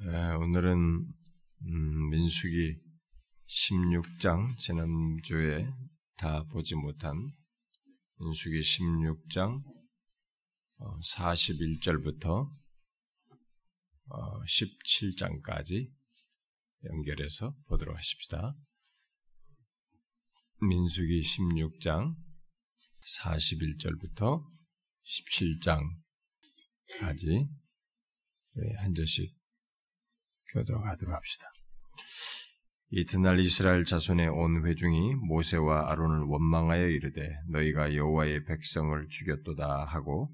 예, 오늘은 음, 민수기 16장 지난주에 다 보지 못한 민수기 16장 41절부터 17장까지 연결해서 보도록 하십시다. 민수기 16장 41절부터 17장까지 한 절씩 교도록 하도록 합시다. 이튿날 이스라엘 자손의 온 회중이 모세와 아론을 원망하여 이르되 너희가 여호와의 백성을 죽였도다 하고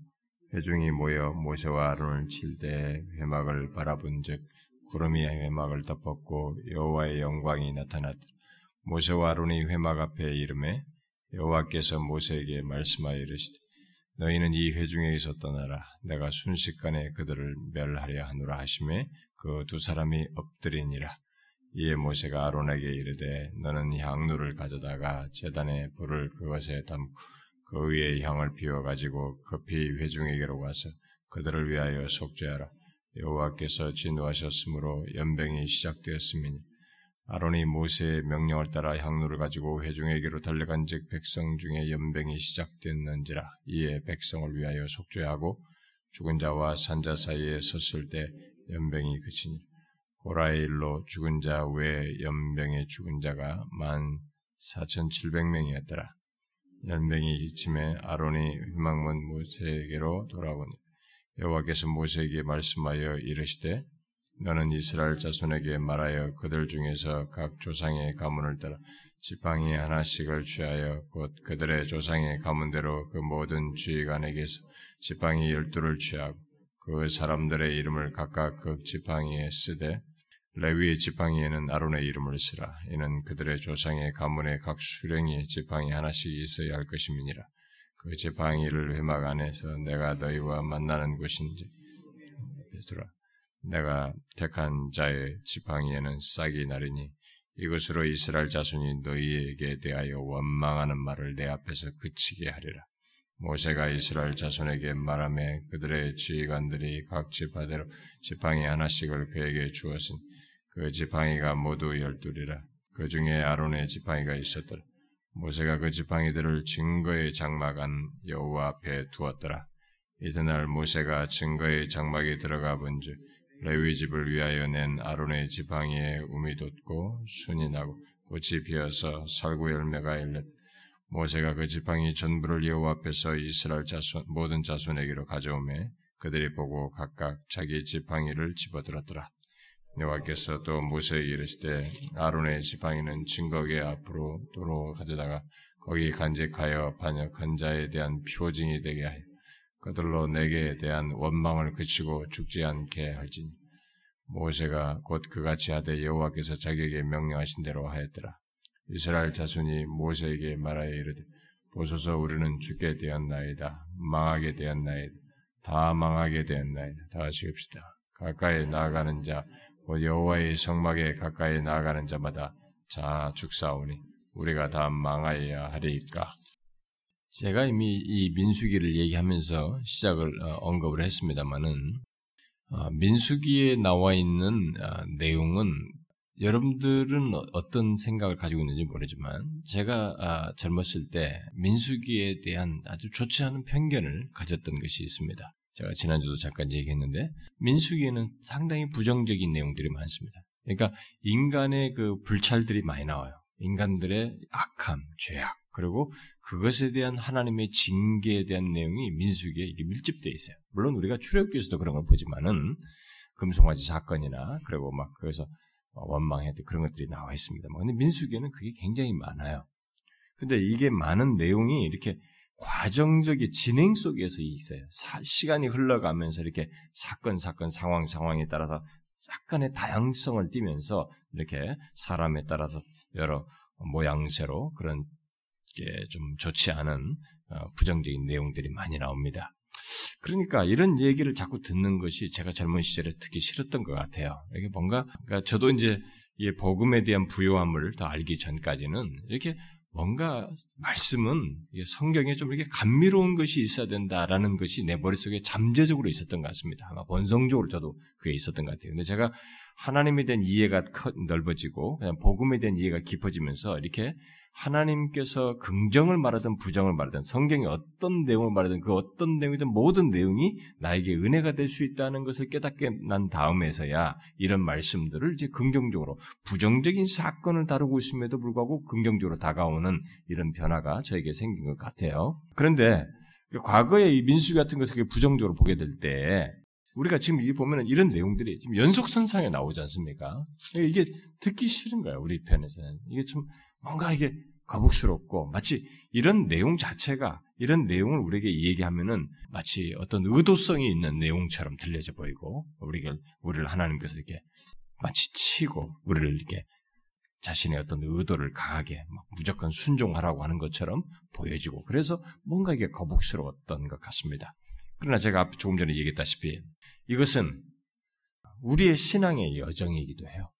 회중이 모여 모세와 아론을 칠 때 회막을 바라본즉 구름이 회막을 덮었고 여호와의 영광이 나타났다. 모세와 아론이 회막 앞에 이름에 여호와께서 모세에게 말씀하여 이르시되 너희는 이 회중에서 떠나라 내가 순식간에 그들을 멸하려 하노라 하심에 그 두 사람이 엎드리니라. 이에 모세가 아론에게 이르되 너는 향루를 가져다가 제단에 불을 그것에 담고 그 위에 향을 피워 가지고 급히 회중에게로 와서 그들을 위하여 속죄하라. 여호와께서 진노하셨으므로 연병이 시작되었음이니 아론이 모세의 명령을 따라 향로를 가지고 회중에게로 달려간즉 백성 중에 연병이 시작됐는지라 이에 백성을 위하여 속죄하고 죽은 자와 산자 사이에 섰을 때 연병이 그치니 고라의 일로 죽은 자 외에 연병에 죽은 자가 만 사천칠백 명이었더라. 연병이 기침에 아론이 희망문 모세에게로 돌아오니 여호와께서 모세에게 말씀하여 이르시되 너는 이스라엘 자손에게 말하여 그들 중에서 각 조상의 가문을 따라 지팡이 하나씩을 취하여 곧 그들의 조상의 가문대로 그 모든 주의관에게서 지팡이 열두를 취하고 그 사람들의 이름을 각각 그 지팡이에 쓰되 레위의 지팡이에는 아론의 이름을 쓰라. 이는 그들의 조상의 가문의 각 수령이 지팡이 하나씩 있어야 할 것임이니라. 그 지팡이를 회막 안에서 내가 너희와 만나는 곳인지 베드라. 내가 택한 자의 지팡이에는 싹이 나리니 이것으로 이스라엘 자손이 너희에게 대하여 원망하는 말을 내 앞에서 그치게 하리라. 모세가 이스라엘 자손에게 말하며 그들의 지휘관들이 각 지파대로 지팡이 하나씩을 그에게 주었으니 그 지팡이가 모두 열둘이라. 그 중에 아론의 지팡이가 있었더라. 모세가 그 지팡이들을 증거의 장막 안 여호와 앞에 두었더라. 이튿날 모세가 증거의 장막에 들어가 본즉 레위 집을 위하여 낸 아론의 지팡이에 um이 돋고 순이 나고 꽃이 피어서 살구 열매가 열렸. 모세가 그 지팡이 전부를 여호와 앞에서 이스라엘 자손 모든 자손에게로 가져오매 그들이 보고 각각 자기 지팡이를 집어들었더라. 여호와께서 또 모세에게 이르시되 아론의 지팡이는 증거계 앞으로 도로 가져다가 거기 간직하여 반역한 자에 대한 표징이 되게 하여 그들로 내게 대한 원망을 그치고 죽지 않게 할지니 모세가 곧 그같이 하되 여호와께서 자기에게 명령하신 대로 하였더라. 이스라엘 자손이 모세에게 말하여 이르되 보소서 우리는 죽게 되었나이다. 망하게 되었나이다. 다 망하게 되었나이다. 다 같이 합시다. 가까이 나아가는 자, 곧 여호와의 성막에 가까이 나아가는 자마다 자 죽사오니 우리가 다 망하여야 하리까. 제가 이미 이 민수기를 얘기하면서 시작을 언급을 했습니다만은 민수기에 나와 있는 내용은 여러분들은 어떤 생각을 가지고 있는지 모르지만 제가 젊었을 때 민수기에 대한 아주 좋지 않은 편견을 가졌던 것이 있습니다. 제가 지난주도 잠깐 얘기했는데 민수기에는 상당히 부정적인 내용들이 많습니다. 그러니까 인간의 그 불찰들이 많이 나와요. 인간들의 악함, 죄악, 그리고 그것에 대한 하나님의 징계에 대한 내용이 민수기에 이게 밀집되어 있어요. 물론 우리가 출애굽기에서도 그런 걸 보지만은 금송아지 사건이나 그리고 막 그래서 원망했던 그런 것들이 나와 있습니다. 근데 민수기에는 그게 굉장히 많아요. 근데 이게 많은 내용이 이렇게 과정적인 진행 속에서 있어요. 사, 시간이 흘러가면서 이렇게 사건, 사건, 상황, 상황에 따라서 약간의 다양성을 띠면서 이렇게 사람에 따라서 여러 모양새로 그런 게 좀 좋지 않은 부정적인 내용들이 많이 나옵니다. 그러니까 이런 얘기를 자꾸 듣는 것이 제가 젊은 시절에 듣기 싫었던 것 같아요. 이게 뭔가, 그러니까 저도 이제 이 복음에 대한 부요함을 더 알기 전까지는 이렇게 뭔가 말씀은 성경에 좀 이렇게 감미로운 것이 있어야 된다라는 것이 내 머릿속에 잠재적으로 있었던 것 같습니다. 아마 본성적으로 저도 그게 있었던 것 같아요. 근데 제가 하나님에 대한 이해가 넓어지고 복음에 대한 이해가 깊어지면서 이렇게 하나님께서 긍정을 말하든 부정을 말하든 성경이 어떤 내용을 말하든 그 어떤 내용이든 모든 내용이 나에게 은혜가 될 수 있다는 것을 깨닫게 난 다음에서야 이런 말씀들을 이제 긍정적으로 부정적인 사건을 다루고 있음에도 불구하고 긍정적으로 다가오는 이런 변화가 저에게 생긴 것 같아요. 그런데 그 과거의 이 민수 같은 것을 부정적으로 보게 될 때 우리가 지금 이 보면은 이런 내용들이 지금 연속선상에 나오지 않습니까? 이게 듣기 싫은 거예요, 우리 편에서는. 이게 좀 뭔가 이게 거북스럽고 마치 이런 내용 자체가 이런 내용을 우리에게 얘기하면은 마치 어떤 의도성이 있는 내용처럼 들려져 보이고 우리가 우리를 하나님께서 이렇게 마치 치고 우리를 이렇게 자신의 어떤 의도를 강하게 무조건 순종하라고 하는 것처럼 보여지고 그래서 뭔가 이게 거북스러웠던 것 같습니다. 그러나 제가 조금 전에 얘기했다시피 이것은 우리의 신앙의 여정이기도 해요.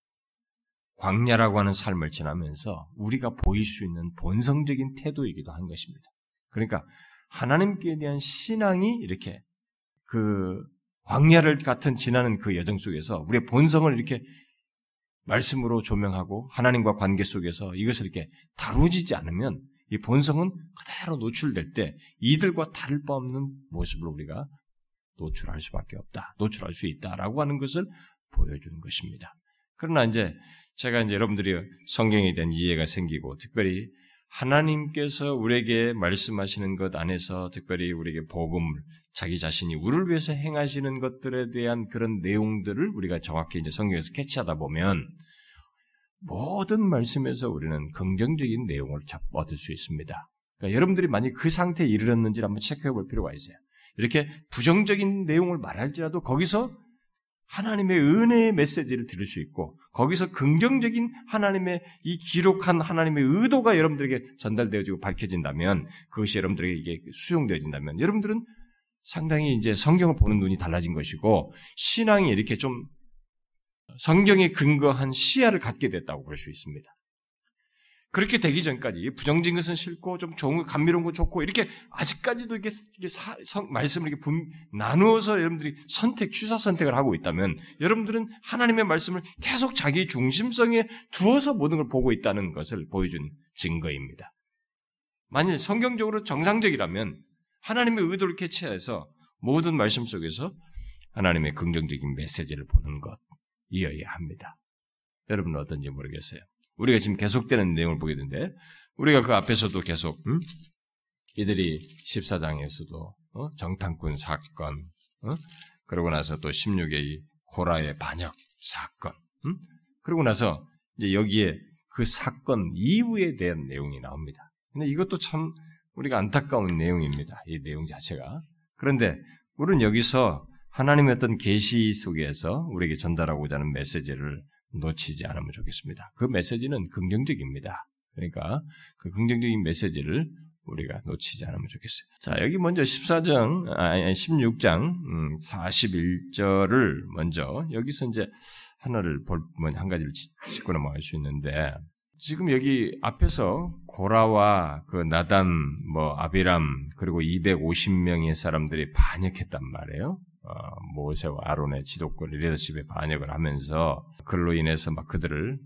광야라고 하는 삶을 지나면서 우리가 보일 수 있는 본성적인 태도이기도 한 것입니다. 그러니까 하나님께 대한 신앙이 이렇게 그 광야를 같은 지나는 그 여정 속에서 우리의 본성을 이렇게 말씀으로 조명하고 하나님과 관계 속에서 이것을 이렇게 다루지지 않으면 이 본성은 그대로 노출될 때 이들과 다를 바 없는 모습을 우리가 노출할 수밖에 없다. 노출할 수 있다라고 하는 것을 보여주는 것입니다. 그러나 이제 제가 이제 여러분들이 성경에 대한 이해가 생기고 특별히 하나님께서 우리에게 말씀하시는 것 안에서 특별히 우리에게 복음을 자기 자신이 우리를 위해서 행하시는 것들에 대한 그런 내용들을 우리가 정확히 이제 성경에서 캐치하다 보면 모든 말씀에서 우리는 긍정적인 내용을 얻을 수 있습니다. 그러니까 여러분들이 만약 그 상태에 이르렀는지 한번 체크해 볼 필요가 있어요. 이렇게 부정적인 내용을 말할지라도 거기서 하나님의 은혜의 메시지를 들을 수 있고 거기서 긍정적인 하나님의 이 기록한 하나님의 의도가 여러분들에게 전달되어지고 밝혀진다면 그것이 여러분들에게 이게 수용되어진다면 여러분들은 상당히 이제 성경을 보는 눈이 달라진 것이고 신앙이 이렇게 좀 성경에 근거한 시야를 갖게 됐다고 볼 수 있습니다. 그렇게 되기 전까지 부정적인 것은 싫고 좀 좋은 거 감미로운 거 좋고 이렇게 아직까지도 성, 말씀을 이렇게 분, 나누어서 여러분들이 선택 취사 선택을 하고 있다면 여러분들은 하나님의 말씀을 계속 자기 중심성에 두어서 모든 걸 보고 있다는 것을 보여준 증거입니다. 만일 성경적으로 정상적이라면 하나님의 의도를 캐치해서 모든 말씀 속에서 하나님의 긍정적인 메시지를 보는 것이어야 합니다. 여러분은 어떤지 모르겠어요. 우리가 지금 계속되는 내용을 보게 되는데 우리가 그 앞에서도 계속 음? 이들이 14장에서도 어? 정탐꾼 사건 어? 그러고 나서 또 16의 고라의 반역 사건 음? 그러고 나서 이제 여기에 그 사건 이후에 대한 내용이 나옵니다. 근데 이것도 참 우리가 안타까운 내용입니다. 이 내용 자체가. 그런데 우리는 여기서 하나님의 어떤 계시 속에서 우리에게 전달하고자 하는 메시지를 놓치지 않으면 좋겠습니다. 그 메시지는 긍정적입니다. 그러니까 그 긍정적인 메시지를 우리가 놓치지 않으면 좋겠어요. 자, 여기 먼저 14장, 아니, 16장, 음, 41절을 먼저, 여기서 이제 하나를 볼, 뭐한 가지를 짚고 넘어갈 수 있는데, 지금 여기 앞에서 고라와 그 나단, 뭐, 아비람, 그리고 250명의 사람들이 반역했단 말이에요. 어, 모세와 아론의 지도권 리더십에 반역을 하면서 그걸로 인해서 막 그들을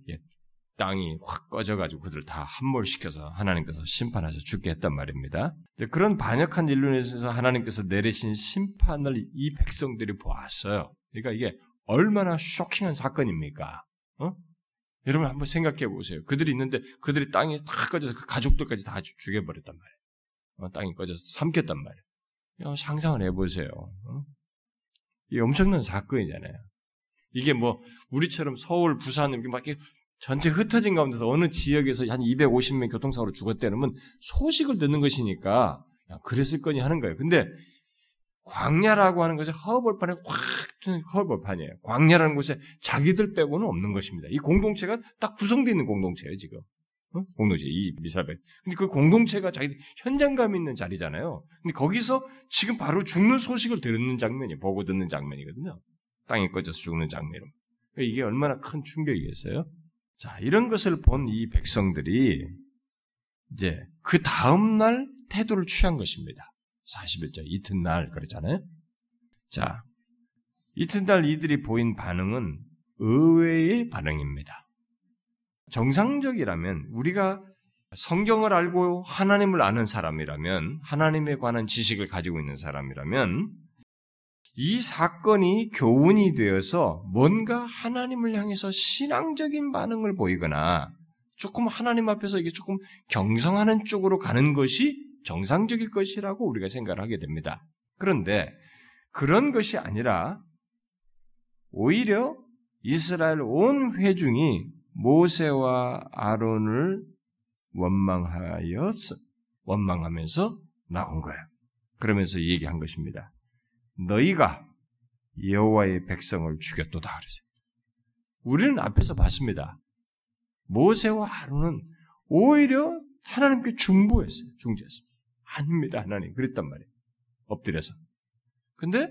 땅이 확 꺼져가지고 그들을 다 함몰시켜서 하나님께서 심판하셔 죽게 했단 말입니다. 그런 반역한 인해서 하나님께서 내리신 심판을 이 백성들이 보았어요. 그러니까 이게 얼마나 쇼킹한 사건입니까? 어? 여러분 한번 생각해 보세요. 그들이 있는데 그들이 땅이 다 꺼져서 그 가족들까지 다 죽여버렸단 말이에요. 어, 땅이 꺼져서 삼켰단 말이에요. 상상을 해보세요. 어? 이 엄청난 사건이잖아요. 이게 뭐 우리처럼 서울, 부산 막 이렇게 전체 흩어진 가운데서 어느 지역에서 한 250명 교통사고로 죽었다면 소식을 듣는 것이니까 야, 그랬을 거니 하는 거예요. 근데 광야라고 하는 것이 허벌판에 확 허벌판이에요. 광야라는 곳에 자기들 빼고는 없는 것입니다. 이 공동체가 딱 구성되어 있는 공동체예요, 지금. 어? 공동체, 이 미사벨. 근데 그 공동체가 자기 현장감 있는 자리잖아요. 근데 거기서 지금 바로 죽는 소식을 듣는 장면이, 보고 듣는 장면이거든요. 땅에 꺼져서 죽는 장면은. 이게 얼마나 큰 충격이겠어요? 자, 이런 것을 본 이 백성들이 이제 그 다음날 태도를 취한 것입니다. 41절 이튿날 그랬잖아요. 자, 이튿날 이들이 보인 반응은 의외의 반응입니다. 정상적이라면 우리가 성경을 알고 하나님을 아는 사람이라면 하나님에 관한 지식을 가지고 있는 사람이라면 이 사건이 교훈이 되어서 뭔가 하나님을 향해서 신앙적인 반응을 보이거나 조금 하나님 앞에서 이게 조금 경성하는 쪽으로 가는 것이 정상적일 것이라고 우리가 생각을 하게 됩니다. 그런데 그런 것이 아니라 오히려 이스라엘 온 회중이 모세와 아론을 원망하여 원망하면서 나온 거예요. 그러면서 얘기한 것입니다. 너희가 여호와의 백성을 죽였도다 그랬어요. 우리는 앞에서 봤습니다. 모세와 아론은 오히려 하나님께 중부했어요. 중재했습니다. 아닙니다, 하나님. 그랬단 말이에요. 엎드려서. 근데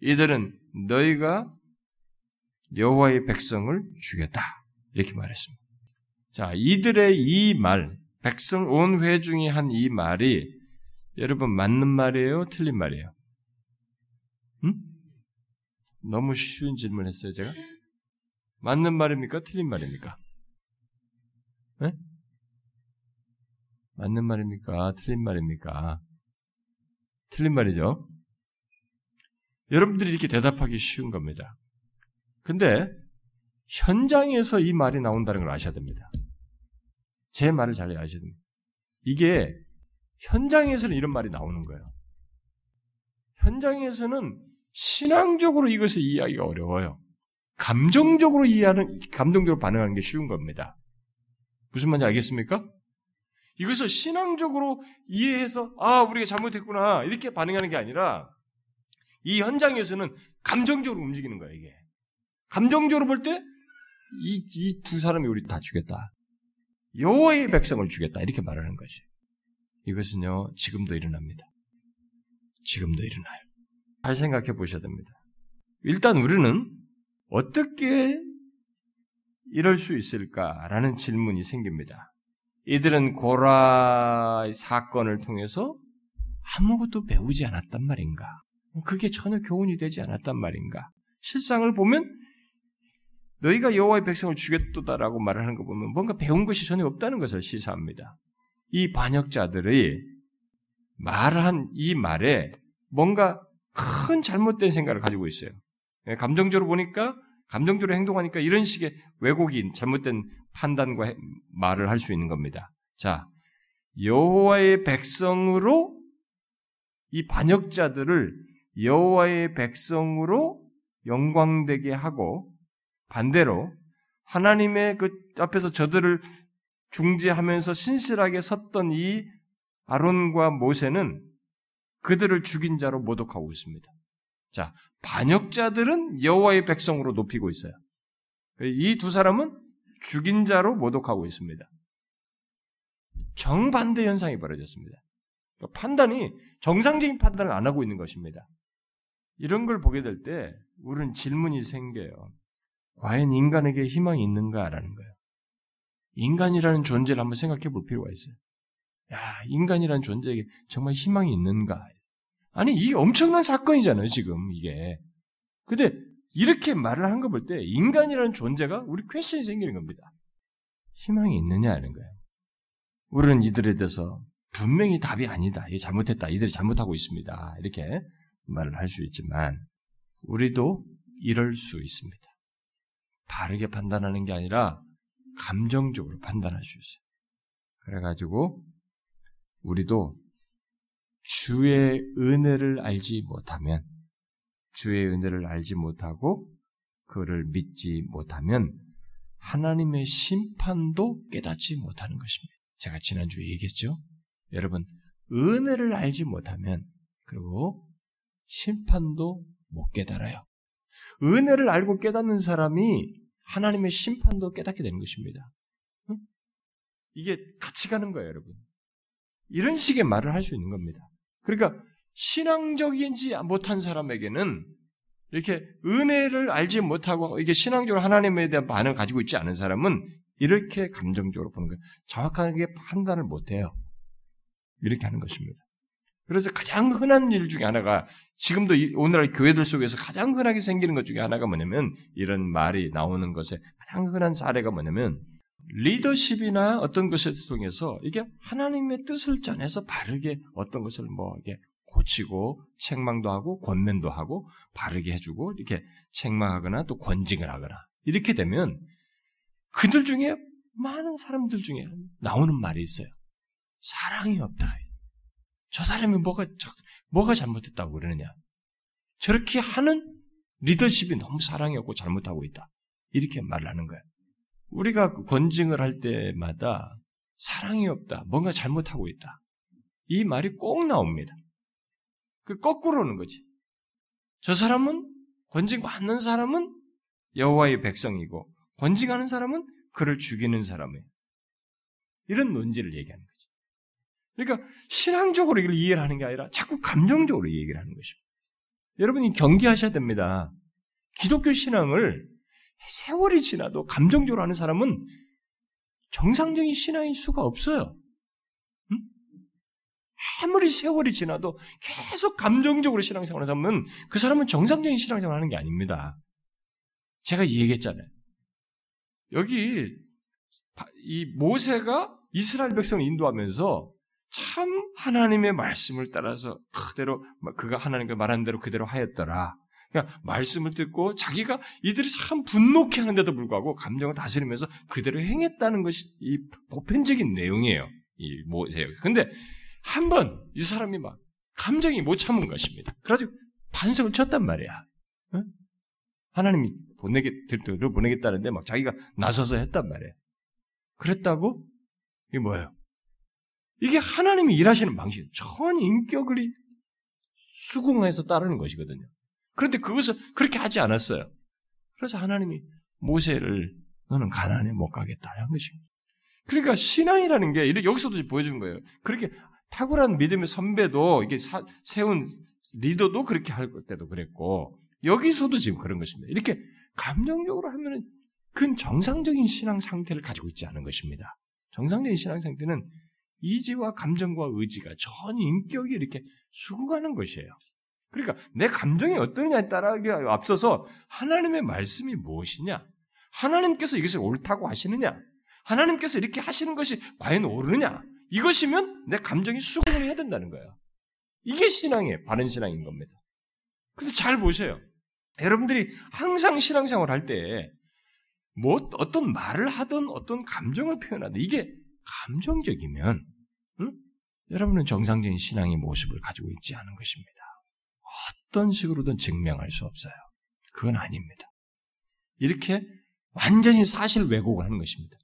이들은 너희가 여호와의 백성을 죽였다. 이렇게 말했습니다. 자, 이들의 이 말, 백성 온 회중이 한 이 말이 여러분 맞는 말이에요? 틀린 말이에요? 음? 너무 쉬운 질문 했어요, 제가? 맞는 말입니까? 틀린 말입니까? 네? 맞는 말입니까? 틀린 말입니까? 틀린 말이죠. 여러분들이 이렇게 대답하기 쉬운 겁니다. 근데 현장에서 이 말이 나온다는 걸 아셔야 됩니다. 제 말을 잘 아셔야 됩니다. 이게 현장에서는 이런 말이 나오는 거예요. 현장에서는 신앙적으로 이것을 이해하기가 어려워요. 감정적으로 이해하는, 감정적으로 반응하는 게 쉬운 겁니다. 무슨 말인지 알겠습니까? 이것을 신앙적으로 이해해서, 아, 우리가 잘못했구나, 이렇게 반응하는 게 아니라, 이 현장에서는 감정적으로 움직이는 거예요, 이게. 감정적으로 볼 때, 이, 이 두 사람이 우리 다 죽였다. 여호와의 백성을 죽였다. 이렇게 말하는 것이. 이것은요, 지금도 일어납니다. 지금도 일어나요. 잘 생각해 보셔야 됩니다. 일단 우리는 어떻게 이럴 수 있을까라는 질문이 생깁니다. 이들은 고라 사건을 통해서 아무것도 배우지 않았단 말인가? 그게 전혀 교훈이 되지 않았단 말인가? 실상을 보면 너희가 여호와의 백성을 죽였도다라고 말하는 거 보면 뭔가 배운 것이 전혀 없다는 것을 시사합니다. 이 반역자들의 말한 이 말에 뭔가 큰 잘못된 생각을 가지고 있어요. 예, 감정적으로 보니까 감정적으로 행동하니까 이런 식의 왜곡인 잘못된 판단과 말을 할 수 있는 겁니다. 자, 여호와의 백성으로 이 반역자들을 여호와의 백성으로 영광되게 하고 반대로 하나님의 그 앞에서 저들을 중재하면서 신실하게 섰던 이 아론과 모세는 그들을 죽인 자로 모독하고 있습니다. 자, 반역자들은 여호와의 백성으로 높이고 있어요. 이 두 사람은 죽인 자로 모독하고 있습니다. 정반대 현상이 벌어졌습니다. 그러니까 판단이 정상적인 판단을 안 하고 있는 것입니다. 이런 걸 보게 될 때 우리는 질문이 생겨요. 과연 인간에게 희망이 있는가라는 거예요. 인간이라는 존재를 한번 생각해 볼 필요가 있어요. 야, 인간이라는 존재에게 정말 희망이 있는가? 아니, 이게 엄청난 사건이잖아요, 지금, 이게. 근데, 이렇게 말을 한 거 볼 때, 인간이라는 존재가 우리 퀘션이 생기는 겁니다. 희망이 있느냐는 거예요. 우리는 이들에 대해서 분명히 답이 아니다. 이 잘못했다. 이들이 잘못하고 있습니다. 이렇게 말을 할 수 있지만, 우리도 이럴 수 있습니다. 바르게 판단하는 게 아니라 감정적으로 판단할 수 있어요. 그래가지고 우리도 주의 은혜를 알지 못하면 주의 은혜를 알지 못하고 그를 믿지 못하면 하나님의 심판도 깨닫지 못하는 것입니다. 제가 지난주에 얘기했죠. 여러분 은혜를 알지 못하면 그리고 심판도 못 깨달아요. 은혜를 알고 깨닫는 사람이 하나님의 심판도 깨닫게 되는 것입니다. 이게 같이 가는 거예요, 여러분. 이런 식의 말을 할 수 있는 겁니다. 그러니까 신앙적인지 못한 사람에게는 이렇게 은혜를 알지 못하고 이게 신앙적으로 하나님에 대한 반응을 가지고 있지 않은 사람은 이렇게 감정적으로 보는 거예요. 정확하게 판단을 못 해요. 이렇게 하는 것입니다. 그래서 가장 흔한 일 중에 하나가 지금도 오늘날 교회들 속에서 가장 흔하게 생기는 것 중에 하나가 뭐냐면 이런 말이 나오는 것에 가장 흔한 사례가 뭐냐면 리더십이나 어떤 것을 통해서 이게 하나님의 뜻을 전해서 바르게 어떤 것을 뭐 이게 고치고 책망도 하고 권면도 하고 바르게 해주고 이렇게 책망하거나 또 권징을 하거나 이렇게 되면 그들 중에 많은 사람들 중에 나오는 말이 있어요. 사랑이 없다. 저 사람이 뭐가 뭐가 잘못했다고 그러느냐? 저렇게 하는 리더십이 너무 사랑이 없고 잘못하고 있다. 이렇게 말을 하는 거예요. 우리가 그 권징을 할 때마다 사랑이 없다. 뭔가 잘못하고 있다. 이 말이 꼭 나옵니다. 그 거꾸로는 거지. 저 사람은 권징 받는 사람은 여호와의 백성이고 권징하는 사람은 그를 죽이는 사람이에요. 이런 논지를 얘기하는 거지. 그러니까 신앙적으로 이걸 이해를 하는 게 아니라 자꾸 감정적으로 얘기를 하는 것입니다. 여러분이 경계하셔야 됩니다. 기독교 신앙을 세월이 지나도 감정적으로 하는 사람은 정상적인 신앙인 수가 없어요. 응? 아무리 세월이 지나도 계속 감정적으로 신앙생활을 하면 그 사람은 정상적인 신앙생활을 하는 게 아닙니다. 제가 얘기했잖아요. 여기 이 모세가 이스라엘 백성을 인도하면서 참 하나님의 말씀을 따라서 그대로 그가 하나님과 말한 대로 그대로 하였더라. 그러니까 말씀을 듣고 자기가 이들이 참 분노케 하는데도 불구하고 감정을 다스리면서 그대로 행했다는 것이 이 보편적인 내용이에요. 이 모세요. 근데 한 번 이 사람이 막 감정이 못 참은 것입니다. 그래가지고 반성을 쳤단 말이야. 응? 하나님이 보내겠, 들어 보내겠다는데 막 자기가 나서서 했단 말이에요. 그랬다고? 이게 뭐예요? 이게 하나님이 일하시는 방식, 전 인격을 수긍해서 따르는 것이거든요. 그런데 그것을 그렇게 하지 않았어요. 그래서 하나님이 모세를 너는 가난에 못 가겠다 한 것입니다. 그러니까 신앙이라는 게 여기서도 보여준 거예요. 그렇게 탁월한 믿음의 선배도 이게 사, 세운 리더도 그렇게 할 때도 그랬고 여기서도 지금 그런 것입니다. 이렇게 감정적으로 하면은 그 정상적인 신앙 상태를 가지고 있지 않은 것입니다. 정상적인 신앙 상태는 이지와 감정과 의지가 전 인격이 이렇게 수긍하는 것이에요. 그러니까 내 감정이 어떠냐에 따라 앞서서 하나님의 말씀이 무엇이냐? 하나님께서 이것을 옳다고 하시느냐? 하나님께서 이렇게 하시는 것이 과연 옳으냐? 이것이면 내 감정이 수긍을 해야 된다는 거예요. 이게 신앙이에요. 바른 신앙인 겁니다. 근데 잘 보세요. 여러분들이 항상 신앙생활 할 때, 뭐, 어떤 말을 하든 어떤 감정을 표현하든 이게 감정적이면, 응? 여러분은 정상적인 신앙의 모습을 가지고 있지 않은 것입니다. 어떤 식으로든 증명할 수 없어요. 그건 아닙니다. 이렇게 완전히 사실 왜곡을 하는 것입니다.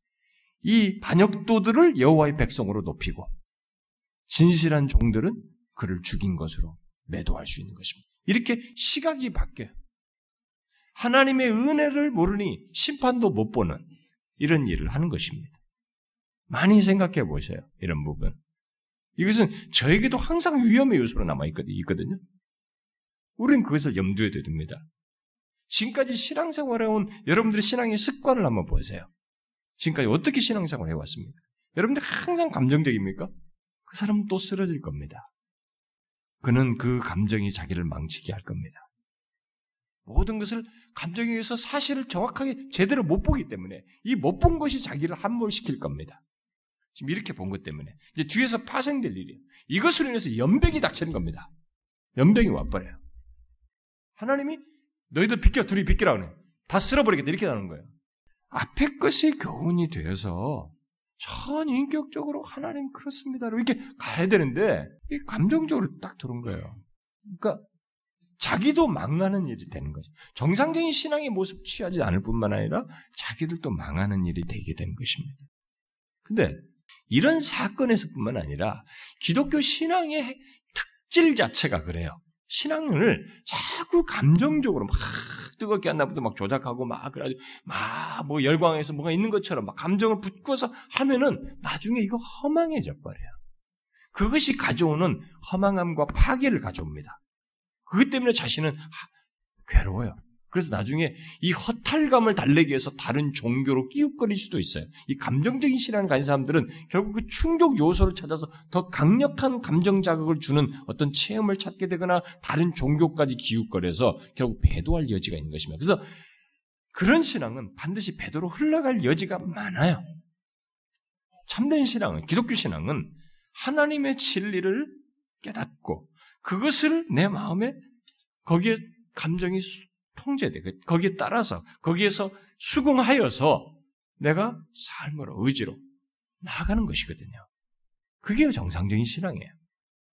이 반역도들을 여호와의 백성으로 높이고 진실한 종들은 그를 죽인 것으로 매도할 수 있는 것입니다. 이렇게 시각이 바뀌어요. 하나님의 은혜를 모르니 심판도 못 보는 이런 일을 하는 것입니다. 많이 생각해 보세요. 이런 부분. 이것은 저에게도 항상 위험의 요소로 남아 있거든요. 우리는 그것을 염두에 둡니다. 지금까지 신앙생활 해온 여러분들의 신앙의 습관을 한번 보세요. 지금까지 어떻게 신앙생활 해왔습니까? 여러분들 항상 감정적입니까? 그 사람은 또 쓰러질 겁니다. 그는 그 감정이 자기를 망치게 할 겁니다. 모든 것을 감정에 의해서 사실을 정확하게 제대로 못 보기 때문에 이 못 본 것이 자기를 함몰시킬 겁니다. 지금 이렇게 본 것 때문에 이제 뒤에서 파생될 일이에요. 이것으로 인해서 연병이 닥치는 겁니다. 연병이 와버려요. 하나님이 너희들 비켜 둘이 비키라 그래. 다 쓸어버리겠다 이렇게 나는 거예요. 앞에 것이 교훈이 되어서 전 인격적으로 하나님 그렇습니다. 이렇게 가야 되는데 이 감정적으로 딱 들은 거예요. 그러니까 자기도 망하는 일이 되는 거죠. 정상적인 신앙의 모습 취하지 않을 뿐만 아니라 자기들도 망하는 일이 되게 되는 것입니다. 근데 이런 사건에서뿐만 아니라 기독교 신앙의 특질 자체가 그래요. 신앙을 자꾸 감정적으로 막 뜨겁게 한다부터 막 조작하고 막 그래가지고 막 뭐 열광해서 뭐가 있는 것처럼 막 감정을 붙고서 하면은 나중에 이거 허망해져 버려요. 그것이 가져오는 허망함과 파괴를 가져옵니다. 그것 때문에 자신은 괴로워요. 그래서 나중에 이 허탈감을 달래기 위해서 다른 종교로 끼웃거릴 수도 있어요. 이 감정적인 신앙을 가진 사람들은 결국 그 충족 요소를 찾아서 더 강력한 감정 자극을 주는 어떤 체험을 찾게 되거나 다른 종교까지 기웃거려서 결국 배도할 여지가 있는 것입니다. 그래서 그런 신앙은 반드시 배도로 흘러갈 여지가 많아요. 참된 신앙은, 기독교 신앙은 하나님의 진리를 깨닫고 그것을 내 마음에 거기에 감정이 통제돼. 그, 거기에 따라서 거기에서 수긍하여서 내가 삶으로 의지로 나아가는 것이거든요. 그게 정상적인 신앙이에요.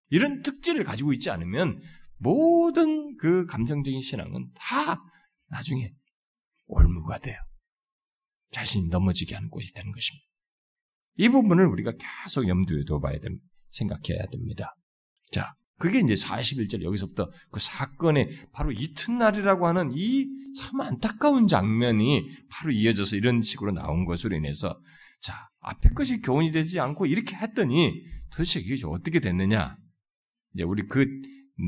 이런 특질을 가지고 있지 않으면 모든 그 감정적인 신앙은 다 나중에 올무가 돼요. 자신이 넘어지게 하는 곳이 되는 것입니다. 이 부분을 우리가 계속 염두에 둬봐야 됩니다. 생각해야 됩니다. 자, 그게 이제 41절 여기서부터 그 사건의 바로 이튿날이라고 하는 이 참 안타까운 장면이 바로 이어져서 이런 식으로 나온 것으로 인해서 자, 앞에 것이 교훈이 되지 않고 이렇게 했더니 도대체 이게 어떻게 됐느냐? 이제 우리 그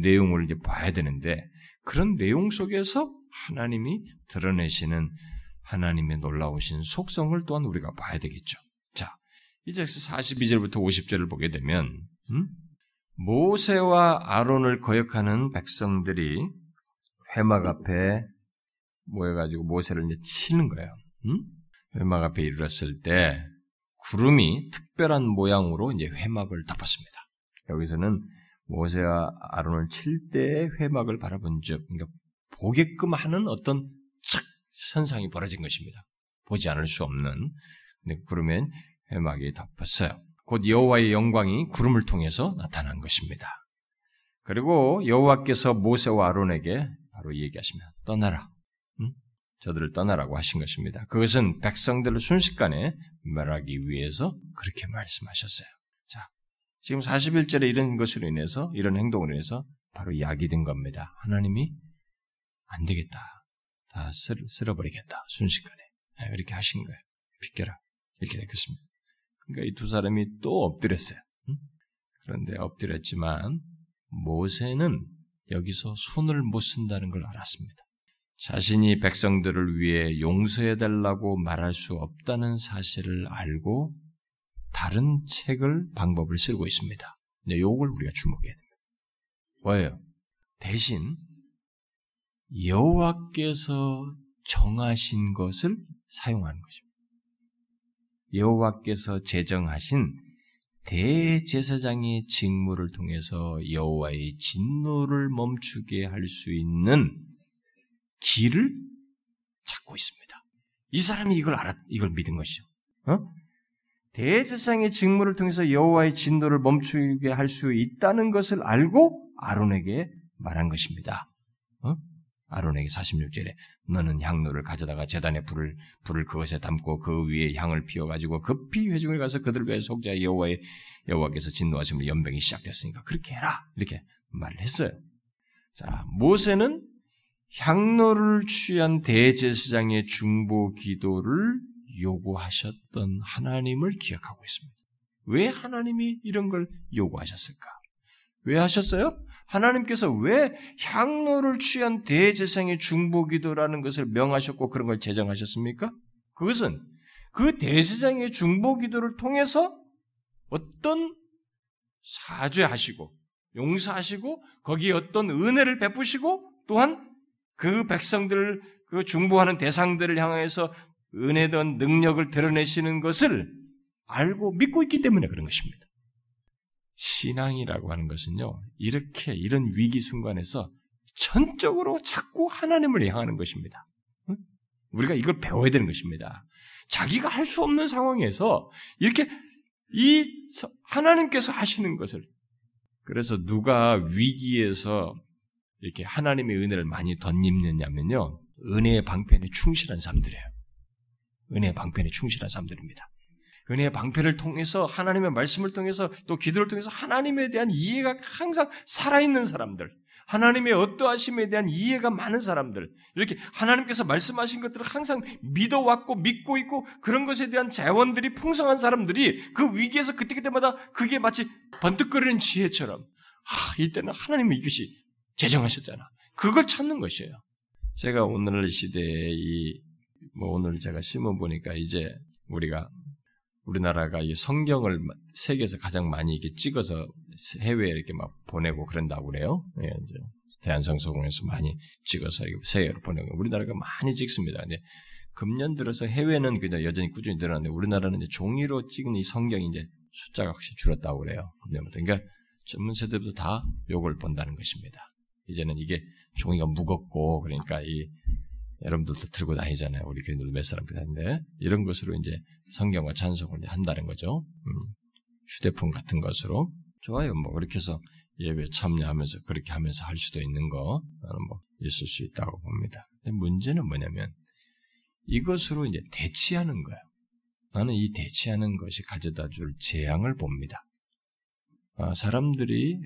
내용을 이제 봐야 되는데 그런 내용 속에서 하나님이 드러내시는 하나님의 놀라우신 속성을 또한 우리가 봐야 되겠죠. 자, 이제 42절부터 50절을 보게 되면 음? 모세와 아론을 거역하는 백성들이 회막 앞에 모여가지고 모세를 이제 치는 거예요. 음? 회막 앞에 이르렀을 때 구름이 특별한 모양으로 이제 회막을 덮었습니다. 여기서는 모세와 아론을 칠 때의 회막을 바라본 적, 그러니까 보게끔 하는 어떤 착 현상이 벌어진 것입니다. 보지 않을 수 없는. 근데 구름엔 회막이 덮었어요. 곧 여호와의 영광이 구름을 통해서 나타난 것입니다. 그리고 여호와께서 모세와 아론에게 바로 얘기하시면 떠나라. 응? 저들을 떠나라고 하신 것입니다. 그것은 백성들을 순식간에 멸하기 위해서 그렇게 말씀하셨어요. 자, 지금 41절에 이런 것으로 인해서 이런 행동으로 인해서 바로 약이 된 겁니다. 하나님이 안 되겠다. 다 쓸, 쓸어버리겠다. 순식간에. 네, 이렇게 하신 거예요. 비켜라. 이렇게 됐겠습니다. 그러니까 이 두 사람이 또 엎드렸어요. 그런데 엎드렸지만 모세는 여기서 손을 못 쓴다는 걸 알았습니다. 자신이 백성들을 위해 용서해달라고 말할 수 없다는 사실을 알고 다른 책을, 방법을 쓰고 있습니다. 근데 요걸 우리가 주목해야 됩니다. 뭐예요? 대신 여호와께서 정하신 것을 사용하는 것입니다. 여호와께서 제정하신 대제사장의 직무를 통해서 여호와의 진노를 멈추게 할 수 있는 길을 찾고 있습니다. 이 사람이 이걸 알았, 이걸 믿은 것이죠. 어? 대제사장의 직무를 통해서 여호와의 진노를 멈추게 할 수 있다는 것을 알고 아론에게 말한 것입니다. 어? 아론에게 46절에 너는 향로를 가져다가 재단에 불을 불을 그것에 담고 그 위에 향을 피워 가지고 급히 회중을 가서 그들 위해 속자 여호와의 여호와께서 진노하심을 연병이 시작됐으니까 그렇게 해라 이렇게 말을 했어요. 자 모세는 향로를 취한 대제사장의 중보 기도를 요구하셨던 하나님을 기억하고 있습니다. 왜 하나님이 이런 걸 요구하셨을까? 왜 하셨어요? 하나님께서 왜 향로를 취한 대제사장의 중보기도라는 것을 명하셨고 그런 걸 제정하셨습니까? 그것은 그 대제사장의 중보기도를 통해서 어떤 사죄하시고 용서하시고 거기에 어떤 은혜를 베푸시고 또한 그 백성들을 그 중보하는 대상들을 향해서 은혜든 능력을 드러내시는 것을 알고 믿고 있기 때문에 그런 것입니다. 신앙이라고 하는 것은요, 이렇게 이런 위기 순간에서 전적으로 자꾸 하나님을 향하는 것입니다. 우리가 이걸 배워야 되는 것입니다. 자기가 할 수 없는 상황에서 이렇게 이 하나님께서 하시는 것을 그래서 누가 위기에서 이렇게 하나님의 은혜를 많이 덧입느냐면요. 은혜의 방편에 충실한 사람들이에요. 은혜의 방편에 충실한 사람들입니다. 은혜의 방패를 통해서 하나님의 말씀을 통해서 또 기도를 통해서 하나님에 대한 이해가 항상 살아있는 사람들, 하나님의 어떠하심에 대한 이해가 많은 사람들, 이렇게 하나님께서 말씀하신 것들을 항상 믿어왔고 믿고 있고 그런 것에 대한 재원들이 풍성한 사람들이 그 위기에서 그때그때마다 그게 마치 번뜩거리는 지혜처럼 아, 이때는 하나님이 이것이 제정하셨잖아. 그걸 찾는 것이에요. 제가 오늘날 시대에 이, 뭐 오늘 제가 심어 보니까 이제 우리가 우리나라가 이 성경을 세계에서 가장 많이 이렇게 찍어서 해외에 이렇게 막 보내고 그런다고 그래요. 예, 이제 대한성서공에서 많이 찍어서 세계로 보내고 우리나라가 많이 찍습니다. 근데 금년 들어서 해외는 그냥 여전히 꾸준히 늘어나는데 우리나라는 이제 종이로 찍은 이 성경이 이제 숫자가 확실히 줄었다고 그래요. 금년부터. 그러니까 전문 세대부터 다 요걸 본다는 것입니다. 이제는 이게 종이가 무겁고 그러니까 이 여러분들도 들고 다니잖아요. 우리 교인들도 몇 사람 그다는데 이런 것으로 이제 성경과 찬송을 한다는 거죠. 음, 휴대폰 같은 것으로 좋아요. 뭐 그렇게 해서 예배 참여하면서 그렇게 하면서 할 수도 있는 거 나는 뭐 있을 수 있다고 봅니다. 문제는 뭐냐면 이것으로 이제 대치하는 거예요. 나는 이 대치하는 것이 가져다 줄 재앙을 봅니다. 아, 사람들이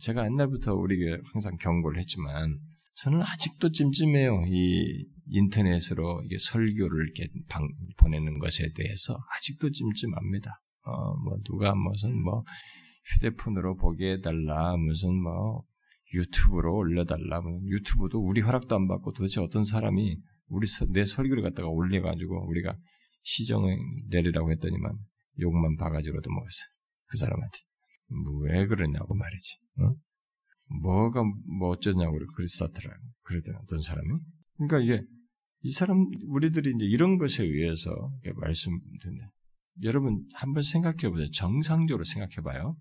제가 옛날부터 우리가 항상 경고를 했지만 저는 아직도 찜찜해요. 이 인터넷으로 설교를 이렇게 방, 보내는 것에 대해서 아직도 찜찜합니다. 어, 뭐 누가 무슨 뭐 휴대폰으로 보게 해달라 무슨 뭐 유튜브로 올려달라 뭐 유튜브도 우리 허락도 안 받고 도대체 어떤 사람이 우리 내 설교를 갖다가 올려가지고 우리가 시정을 내리라고 했더니만 욕만 바가지로도 먹었어. 그 사람한테. 뭐왜 그러냐고 말이지. 어? 뭐가 뭐 어쩌냐고 그랬었더라. 그러더라 어떤 사람이. 그러니까 이게 이 사람 우리들이 이제 이런 것에 의해서 말씀드린다. 여러분 한번 생각해 보세요. 정상적으로 생각해 봐요.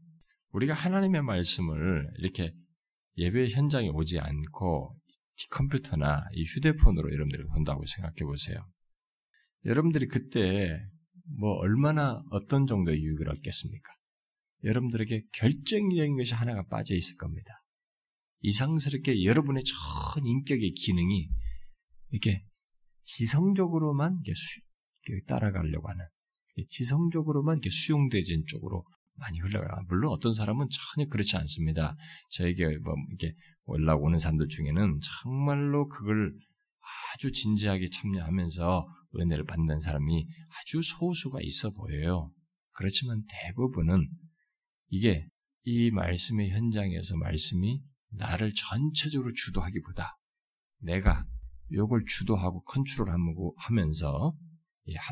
우리가 하나님의 말씀을 이렇게 예배 현장에 오지 않고 컴퓨터나 이 휴대폰으로 여러분들이 본다고 생각해 보세요. 여러분들이 그때 뭐 얼마나 어떤 정도의 유익을 얻겠습니까? 여러분들에게 결정적인 것이 하나가 빠져 있을 겁니다. 이상스럽게 여러분의 전 인격의 기능이 이렇게 지성적으로만 이렇게 따라가려고 하는 지성적으로만 이렇게 수용되진 쪽으로 많이 흘러가. 물론 어떤 사람은 전혀 그렇지 않습니다. 저에게 뭐 이렇게 올라오는 사람들 중에는 정말로 그걸 아주 진지하게 참여하면서 은혜를 받는 사람이 아주 소수가 있어 보여요. 그렇지만 대부분은 이게 이 말씀의 현장에서 말씀이 나를 전체적으로 주도하기보다 내가 요걸 주도하고 컨트롤하고 하면서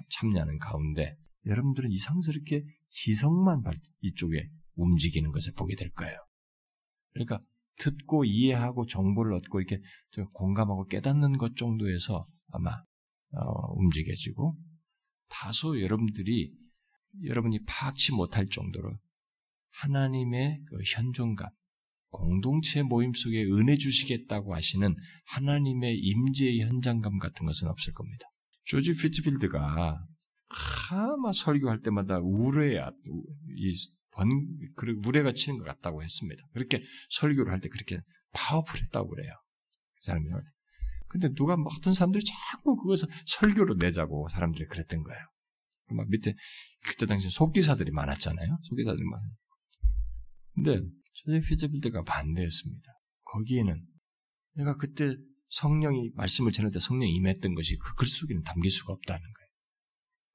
참여하는 가운데 여러분들은 이상스럽게 지성만 이쪽에 움직이는 것을 보게 될 거예요. 그러니까 듣고 이해하고 정보를 얻고 이렇게 공감하고 깨닫는 것 정도에서 아마 어, 움직여지고 다소 여러분들이 여러분이 파악치 못할 정도로 하나님의 그 현존감, 공동체 모임 속에 은혜 주시겠다고 하시는 하나님의 임재의 현장감 같은 것은 없을 겁니다. 조지 피트필드가 아마 설교할 때마다 우레야, 이 번, 우레가 치는 것 같다고 했습니다. 그렇게 설교를 할 때 그렇게 파워풀했다고 그래요. 그 사람이. 근데 누가 뭐 어떤 사람들이 자꾸 그것을 설교로 내자고 사람들이 그랬던 거예요. 막 밑에 그때 당시 속기사들이 많았잖아요. 속기사들이 많. 근데 조지 피트필드가 반대했습니다. 거기에는 내가 그때 성령이 말씀을 전할 때 성령이 임했던 것이 그 글 속에는 담길 수가 없다는 거예요.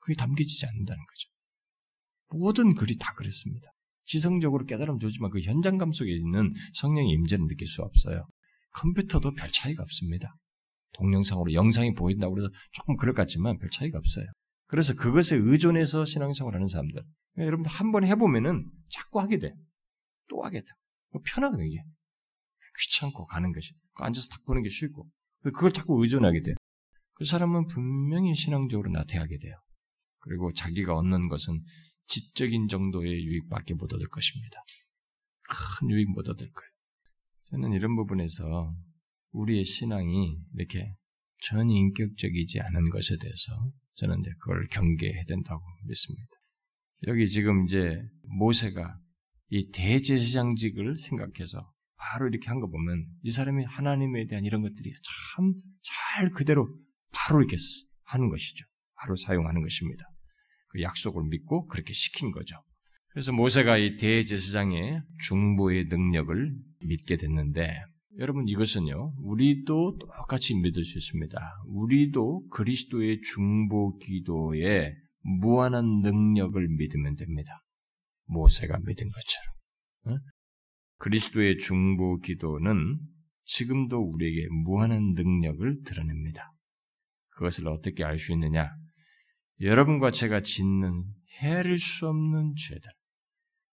그게 담겨지지 않는다는 거죠. 모든 글이 다 그렇습니다. 지성적으로 깨달음 주지만 그 현장감 속에 있는 성령의 임재는 느낄 수 없어요. 컴퓨터도 별 차이가 없습니다. 동영상으로 영상이 보인다고 해서 조금 그럴 것 같지만 별 차이가 없어요. 그래서 그것에 의존해서 신앙생활 하는 사람들. 여러분 한 번 해보면은 자꾸 하게 돼. 또 하게 돼. 편하거든요, 이게. 귀찮고 가는 것이. 앉아서 탁 보는 게 쉽고. 그걸 자꾸 의존하게 돼. 그 사람은 분명히 신앙적으로 나태하게 돼요. 그리고 자기가 얻는 것은 지적인 정도의 유익밖에 못 얻을 것입니다. 큰 유익 못 얻을 거예요. 저는 이런 부분에서 우리의 신앙이 이렇게 전 인격적이지 않은 것에 대해서 저는 이제 그걸 경계해야 된다고 믿습니다. 여기 지금 이제 모세가 이 대제사장직을 생각해서 바로 이렇게 한 거 보면 이 사람이 하나님에 대한 이런 것들이 참 잘 그대로 바로 이렇게 하는 것이죠. 바로 사용하는 것입니다. 그 약속을 믿고 그렇게 시킨 거죠. 그래서 모세가 이 대제사장의 중보의 능력을 믿게 됐는데 여러분 이것은요 우리도 똑같이 믿을 수 있습니다. 우리도 그리스도의 중보 기도에 무한한 능력을 믿으면 됩니다. 모세가 믿은 것처럼 그리스도의 중보 기도는 지금도 우리에게 무한한 능력을 드러냅니다. 그것을 어떻게 알 수 있느냐? 여러분과 제가 짓는 헤아릴 수 없는 죄들,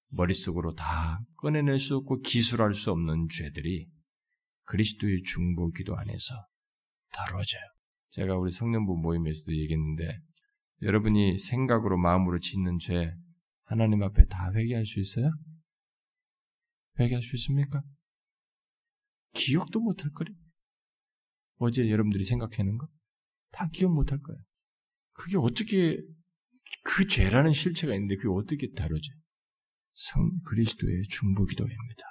머릿속으로 다 꺼내낼 수 없고 기술할 수 없는 죄들이 그리스도의 중보 기도 안에서 다뤄져요. 제가 우리 성년부 모임에서도 얘기했는데 여러분이 생각으로 마음으로 짓는 죄 하나님 앞에 다 회개할 수 있어요? 회개할 수 있습니까? 기억도 못할 거래. 어제 여러분들이 생각하는 거? 다 기억 못할 거예요. 그게 어떻게 그 죄라는 실체가 있는데 그게 어떻게 다루지? 성 그리스도의 중보기도입니다.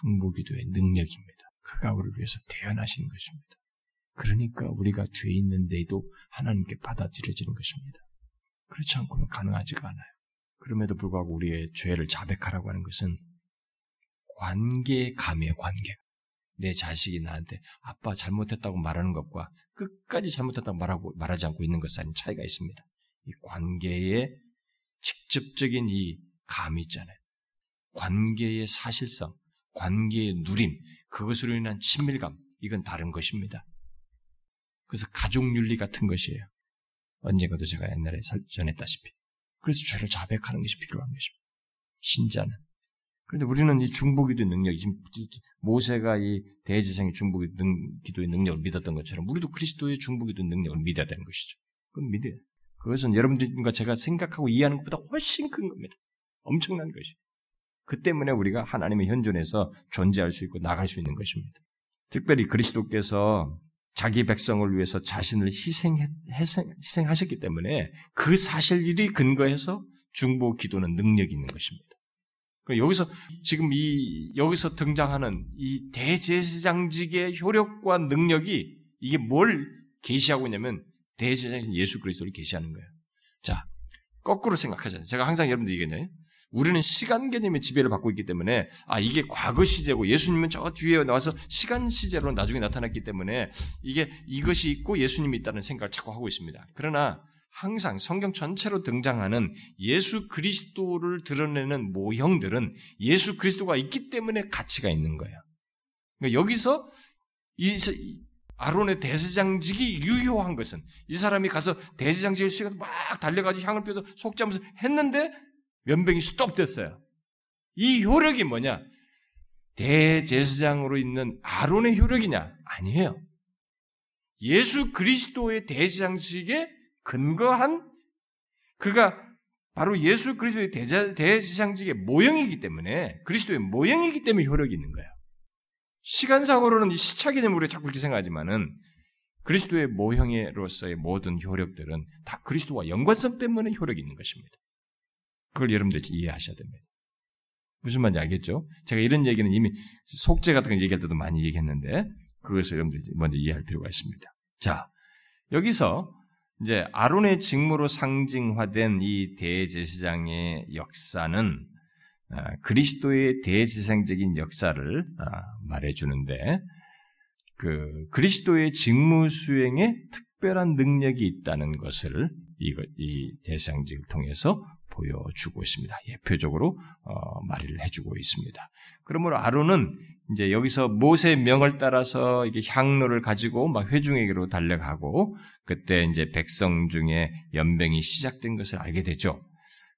중보기도의 능력입니다. 그가 우리를 위해서 태어나신 것입니다. 그러니까 우리가 죄 있는데도 하나님께 받아들여지는 것입니다. 그렇지 않고는 가능하지가 않아요. 그럼에도 불구하고 우리의 죄를 자백하라고 하는 것은 관계감의 관계가. 내 자식이 나한테 아빠 잘못했다고 말하는 것과 끝까지 잘못했다고 말하고, 말하지 않고 있는 것 사이에 차이가 있습니다. 이 관계의 직접적인 이 감이 있잖아요. 관계의 사실성, 관계의 누림, 그것으로 인한 친밀감, 이건 다른 것입니다. 그래서 가족윤리 같은 것이에요. 언젠가도 제가 옛날에 전했다시피. 그래서 죄를 자백하는 것이 필요한 것입니다. 신자는. 그런데 우리는 이 중보기도의 지금 모세가 이 대제사장의 중보기도의 능력을 믿었던 것처럼 우리도 그리스도의 중보기도의 능력을 믿어야 되는 것이죠. 그건 믿어요. 그것은 여러분들과 제가 생각하고 이해하는 것보다 훨씬 큰 겁니다. 엄청난 것이. 그 때문에 우리가 하나님의 현존에서 존재할 수 있고 나갈 수 있는 것입니다. 특별히 그리스도께서 자기 백성을 위해서 자신을 희생해, 희생, 하셨기 때문에 그 사실들이 근거해서 중보 기도는 능력이 있는 것입니다. 여기서 지금 이 여기서 등장하는 이 대제사장직의 효력과 능력이 이게 뭘 계시하고 있냐면 대제사장인 예수 그리스도를 계시하는 거예요. 자, 거꾸로 생각하잖아요. 제가 항상 여러분들 얘기했잖아요. 우리는 시간 개념의 지배를 받고 있기 때문에 아 이게 과거 시제고 예수님은 저 뒤에 나와서 시간 시제로 나중에 나타났기 때문에 이게 이것이 있고 예수님이 있다는 생각을 자꾸 하고 있습니다. 그러나 항상 성경 전체로 등장하는 예수 그리스도를 드러내는 모형들은 예수 그리스도가 있기 때문에 가치가 있는 거예요. 그러니까 여기서 이 아론의 대제장직이 유효한 것은 이 사람이 가서 대제장직을 시가서 막 달려가지고 향을 피워서 속죄하면서 했는데 면병이 스톱됐어요. 이 효력이 뭐냐? 대제사장으로 있는 아론의 효력이냐? 아니에요. 예수 그리스도의 대제장직에 근거한 그가 바로 예수 그리스도의 대제사장직의 모형이기 때문에 그리스도의 모형이기 때문에 효력이 있는 거예요. 시간상으로는 이 시차 개념으로 자꾸 이렇게 생각하지만은 그리스도의 모형으로서의 모든 효력들은 다 그리스도와 연관성 때문에 효력이 있는 것입니다. 그걸 여러분들이 이해하셔야 됩니다. 무슨 말인지 알겠죠? 제가 이런 얘기는 이미 속죄 같은 거 얘기할 때도 많이 얘기했는데 그것을 여러분들이 먼저 이해할 필요가 있습니다. 자, 여기서 이제 아론의 직무로 상징화된 이 대제사장의 역사는 아, 그리스도의 대제사장적인 역사를 아, 말해주는데 그 그리스도의 직무 수행에 특별한 능력이 있다는 것을 이 대상직을 통해서 보여주고 있습니다. 예표적으로 어, 말을 해주고 있습니다. 그러므로 아론은 이제 여기서 모세의 명을 따라서 이게 향로를 가지고 막 회중에게로 달려가고 그때 이제 백성 중에 연병이 시작된 것을 알게 되죠.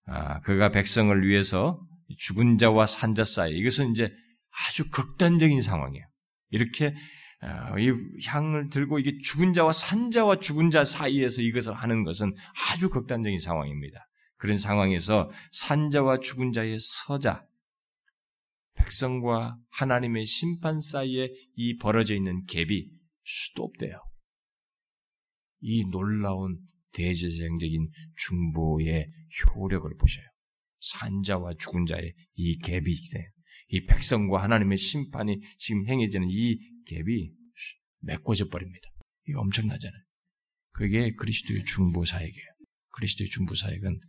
아, 그가 백성을 위해서 죽은 자와 산자 사이 이것은 이제 아주 극단적인 상황이에요. 이렇게 어, 이 향을 들고 이게 죽은 자와 산자와 죽은 자 사이에서 이것을 하는 것은 아주 극단적인 상황입니다. 그런 상황에서 산자와 죽은 자의 서자, 백성과 하나님의 심판 사이에 이 벌어져 있는 갭이 수도 없대요. 이 놀라운 대제사장적인 중보의 효력을 보셔요. 산자와 죽은 자의 이 갭이. 이 백성과 하나님의 심판이 지금 행해지는 이 갭이 메꿔져 버립니다. 이거 엄청나잖아요. 그게 그리스도의 중보 사역이에요. 그리스도의 중보 사역은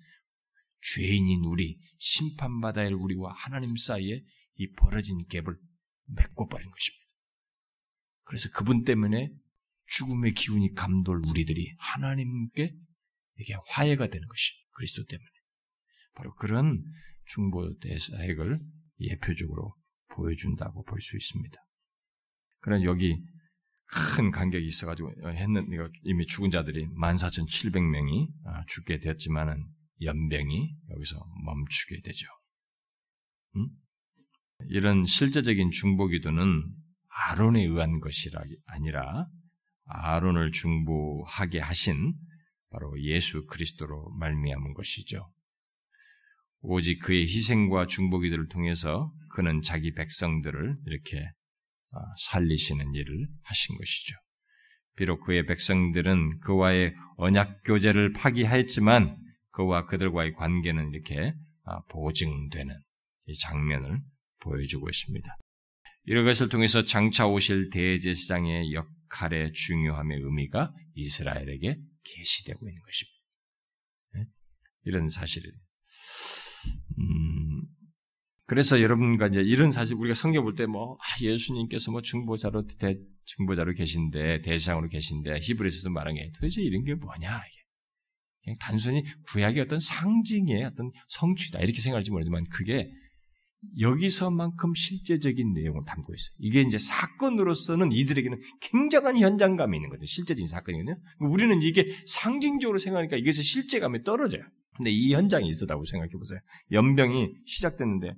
죄인인 우리, 심판받아야 할 우리와 하나님 사이에 이 벌어진 갭을 메꿔버린 것입니다. 그래서 그분 때문에 죽음의 기운이 감돌 우리들이 하나님께 이게 화해가 되는 것이 그리스도 때문에. 바로 그런 중보 대사역을 예표적으로 보여준다고 볼 수 있습니다. 그런 여기 큰 간격이 있어가지고 했는 이미 죽은 자들이 14,700명이 아, 죽게 되었지만은 연병이 여기서 멈추게 되죠. 음? 이런 실제적인 중보기도는 아론에 의한 것이라 아니라 아론을 중보하게 하신 바로 예수 그리스도로 말미암은 것이죠. 오직 그의 희생과 중보기들을 통해서 그는 자기 백성들을 이렇게 아, 살리시는 일을 하신 것이죠. 비록 그의 백성들은 그와의 언약 교제를 파기하였지만 그와 그들과의 관계는 이렇게 아, 보증되는 이 장면을 보여주고 있습니다. 이런 것을 통해서 장차 오실 대제사장의 역할의 중요함의 의미가 이스라엘에게 계시되고 있는 것입니다. 네? 이런 사실을 음, 그래서 여러분과 이제 이런 사실 우리가 성경 볼 때 뭐, 아, 예수님께서 뭐 중보자로, 대, 중보자로 계신데, 대상으로 계신데, 히브리서도 말한 게 도대체 이런 게 뭐냐. 그냥 단순히 구약의 어떤 상징의 어떤 성취다, 이렇게 생각할지 모르지만 그게 여기서만큼 실제적인 내용을 담고 있어요. 이게 이제 사건으로서는 이들에게는 굉장한 현장감이 있는 거죠. 실제적인 사건이거든요. 우리는 이게 상징적으로 생각하니까 이것의 실제감이 떨어져요. 근데 이 현장이 있었다고 생각해 보세요. 연병이 시작됐는데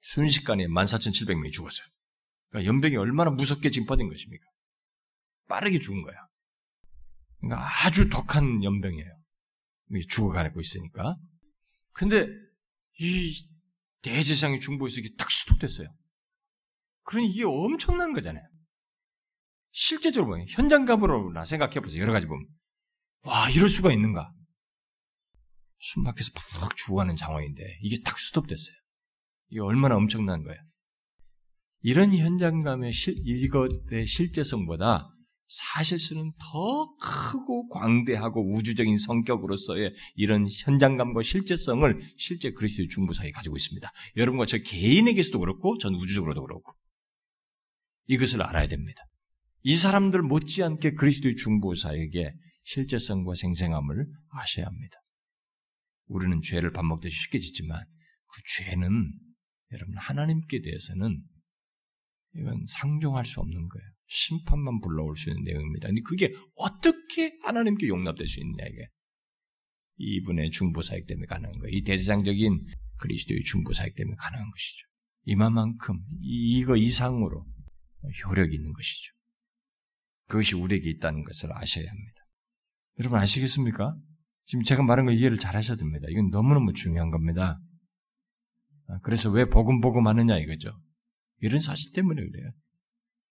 순식간에 14,700명이 죽었어요. 그러니까 연병이 얼마나 무섭게 지금 퍼진 것입니까? 빠르게 죽은 거야. 그러니까 아주 독한 연병이에요. 죽어가고 있으니까. 근데 이 대제상의 중보에서 이게 딱 수독됐어요. 그러니 이게 엄청난 거잖아요. 실제적으로 보면 현장감으로나 생각해 보세요. 여러 가지 보면 와 이럴 수가 있는가? 숨막혀서 팍 죽어가는 상황인데 이게 딱 수독됐어요. 이게 얼마나 엄청난 거예요. 이런 현장감의 실, 이것의 실제성보다 사실은 더 크고 광대하고 우주적인 성격으로서의 이런 현장감과 실제성을 실제 그리스도의 중부사에 가지고 있습니다. 여러분과 저 개인에게서도 그렇고 전 우주적으로도 그렇고 이것을 알아야 됩니다. 이 사람들 못지않게 그리스도의 중보사에게 실제성과 생생함을 아셔야 합니다. 우리는 죄를 밥 먹듯이 쉽게 짓지만 그 죄는 여러분 하나님께 대해서는 이건 상종할 수 없는 거예요. 심판만 불러올 수 있는 내용입니다. 근데 그게 어떻게 하나님께 용납될 수 있느냐 이게 이분의 중보 사역 때문에 가능한 거예요. 이 대대장적인 그리스도의 중보 사역 때문에 가능한 것이죠. 이만큼 이거 이상으로 효력이 있는 것이죠. 그것이 우리에게 있다는 것을 아셔야 합니다. 여러분 아시겠습니까? 지금 제가 말한 걸 이해를 잘 하셔야 됩니다. 이건 너무너무 중요한 겁니다. 아, 그래서 왜 복음 하느냐 이거죠. 이런 사실 때문에 그래요.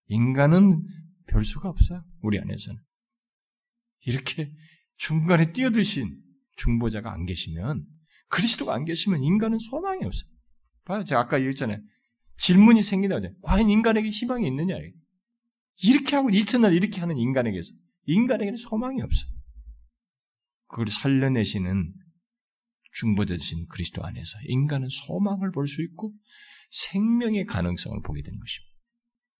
인간은 별 수가 없어요. 우리 안에서는. 이렇게 중간에 뛰어드신 중보자가 안 계시면 그리스도가 안 계시면 인간은 소망이 없어요. 봐요. 제가 아까 얘기했잖아요. 질문이 생긴다. 과연 인간에게 희망이 있느냐. 이렇게 하고 이튿날 이렇게 하는 인간에게서 인간에게는 소망이 없어요. 그걸 살려내시는 중보되신 그리스도 안에서 인간은 소망을 볼 수 있고 생명의 가능성을 보게 되는 것입니다.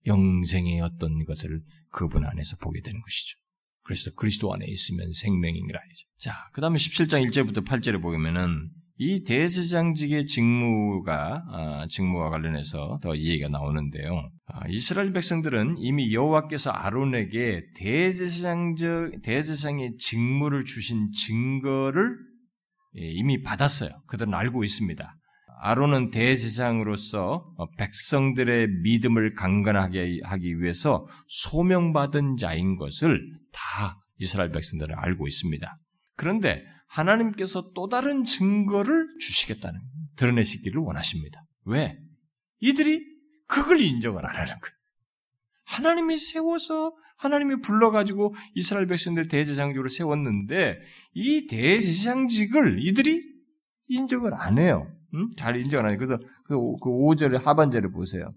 영생의 어떤 것을 그분 안에서 보게 되는 것이죠. 그래서 그리스도 안에 있으면 생명이라 하죠. 자, 그 다음에 17장 1절부터 8절에 보면은 이 대제장직의 직무가 아, 직무와 관련해서 더 이해가 나오는데요. 아, 이스라엘 백성들은 이미 여호와께서 아론에게 대제장적 대제장의 직무를 주신 증거를 예, 이미 받았어요. 그들은 알고 있습니다. 아론은 대제장으로서 백성들의 믿음을 강건하게 하기 위해서 소명받은 자인 것을 다 이스라엘 백성들은 알고 있습니다. 그런데 하나님께서 또 다른 증거를 주시겠다는, 드러내시기를 원하십니다. 왜? 이들이 그걸 인정을 안 하는 거예요. 하나님이 세워서 하나님이 불러가지고 이스라엘 백성들 대제장직으로 세웠는데 이 대제장직을 이들이 인정을 안 해요. 음? 잘 인정 안 해요. 그래서 그 5절의 그 하반절을 보세요.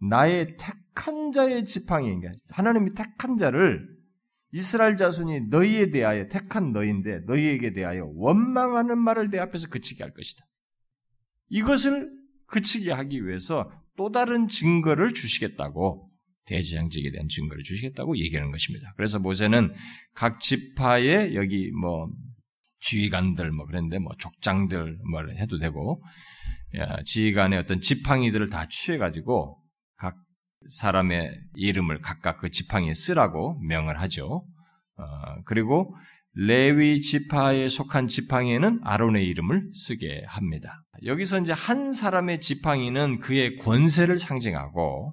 나의 택한 자의 지팡이, 하나님이 택한 자를 이스라엘 자손이 너희에 대하여 택한 너희인데 너희에게 대하여 원망하는 말을 내 앞에서 그치게 할 것이다. 이것을 그치게 하기 위해서 또 다른 증거를 주시겠다고 대지장직에 대한 증거를 주시겠다고 얘기하는 것입니다. 그래서 모세는 각 지파의 여기 뭐 지휘관들 뭐 그런데 뭐 족장들 뭐 해도 되고 지휘관의 어떤 지팡이들을 다 취해 가지고 각 사람의 이름을 각각 그 지팡이에 쓰라고 명을 하죠. 어, 그리고 레위 지파에 속한 지팡이에는 아론의 이름을 쓰게 합니다. 여기서 이제 한 사람의 지팡이는 그의 권세를 상징하고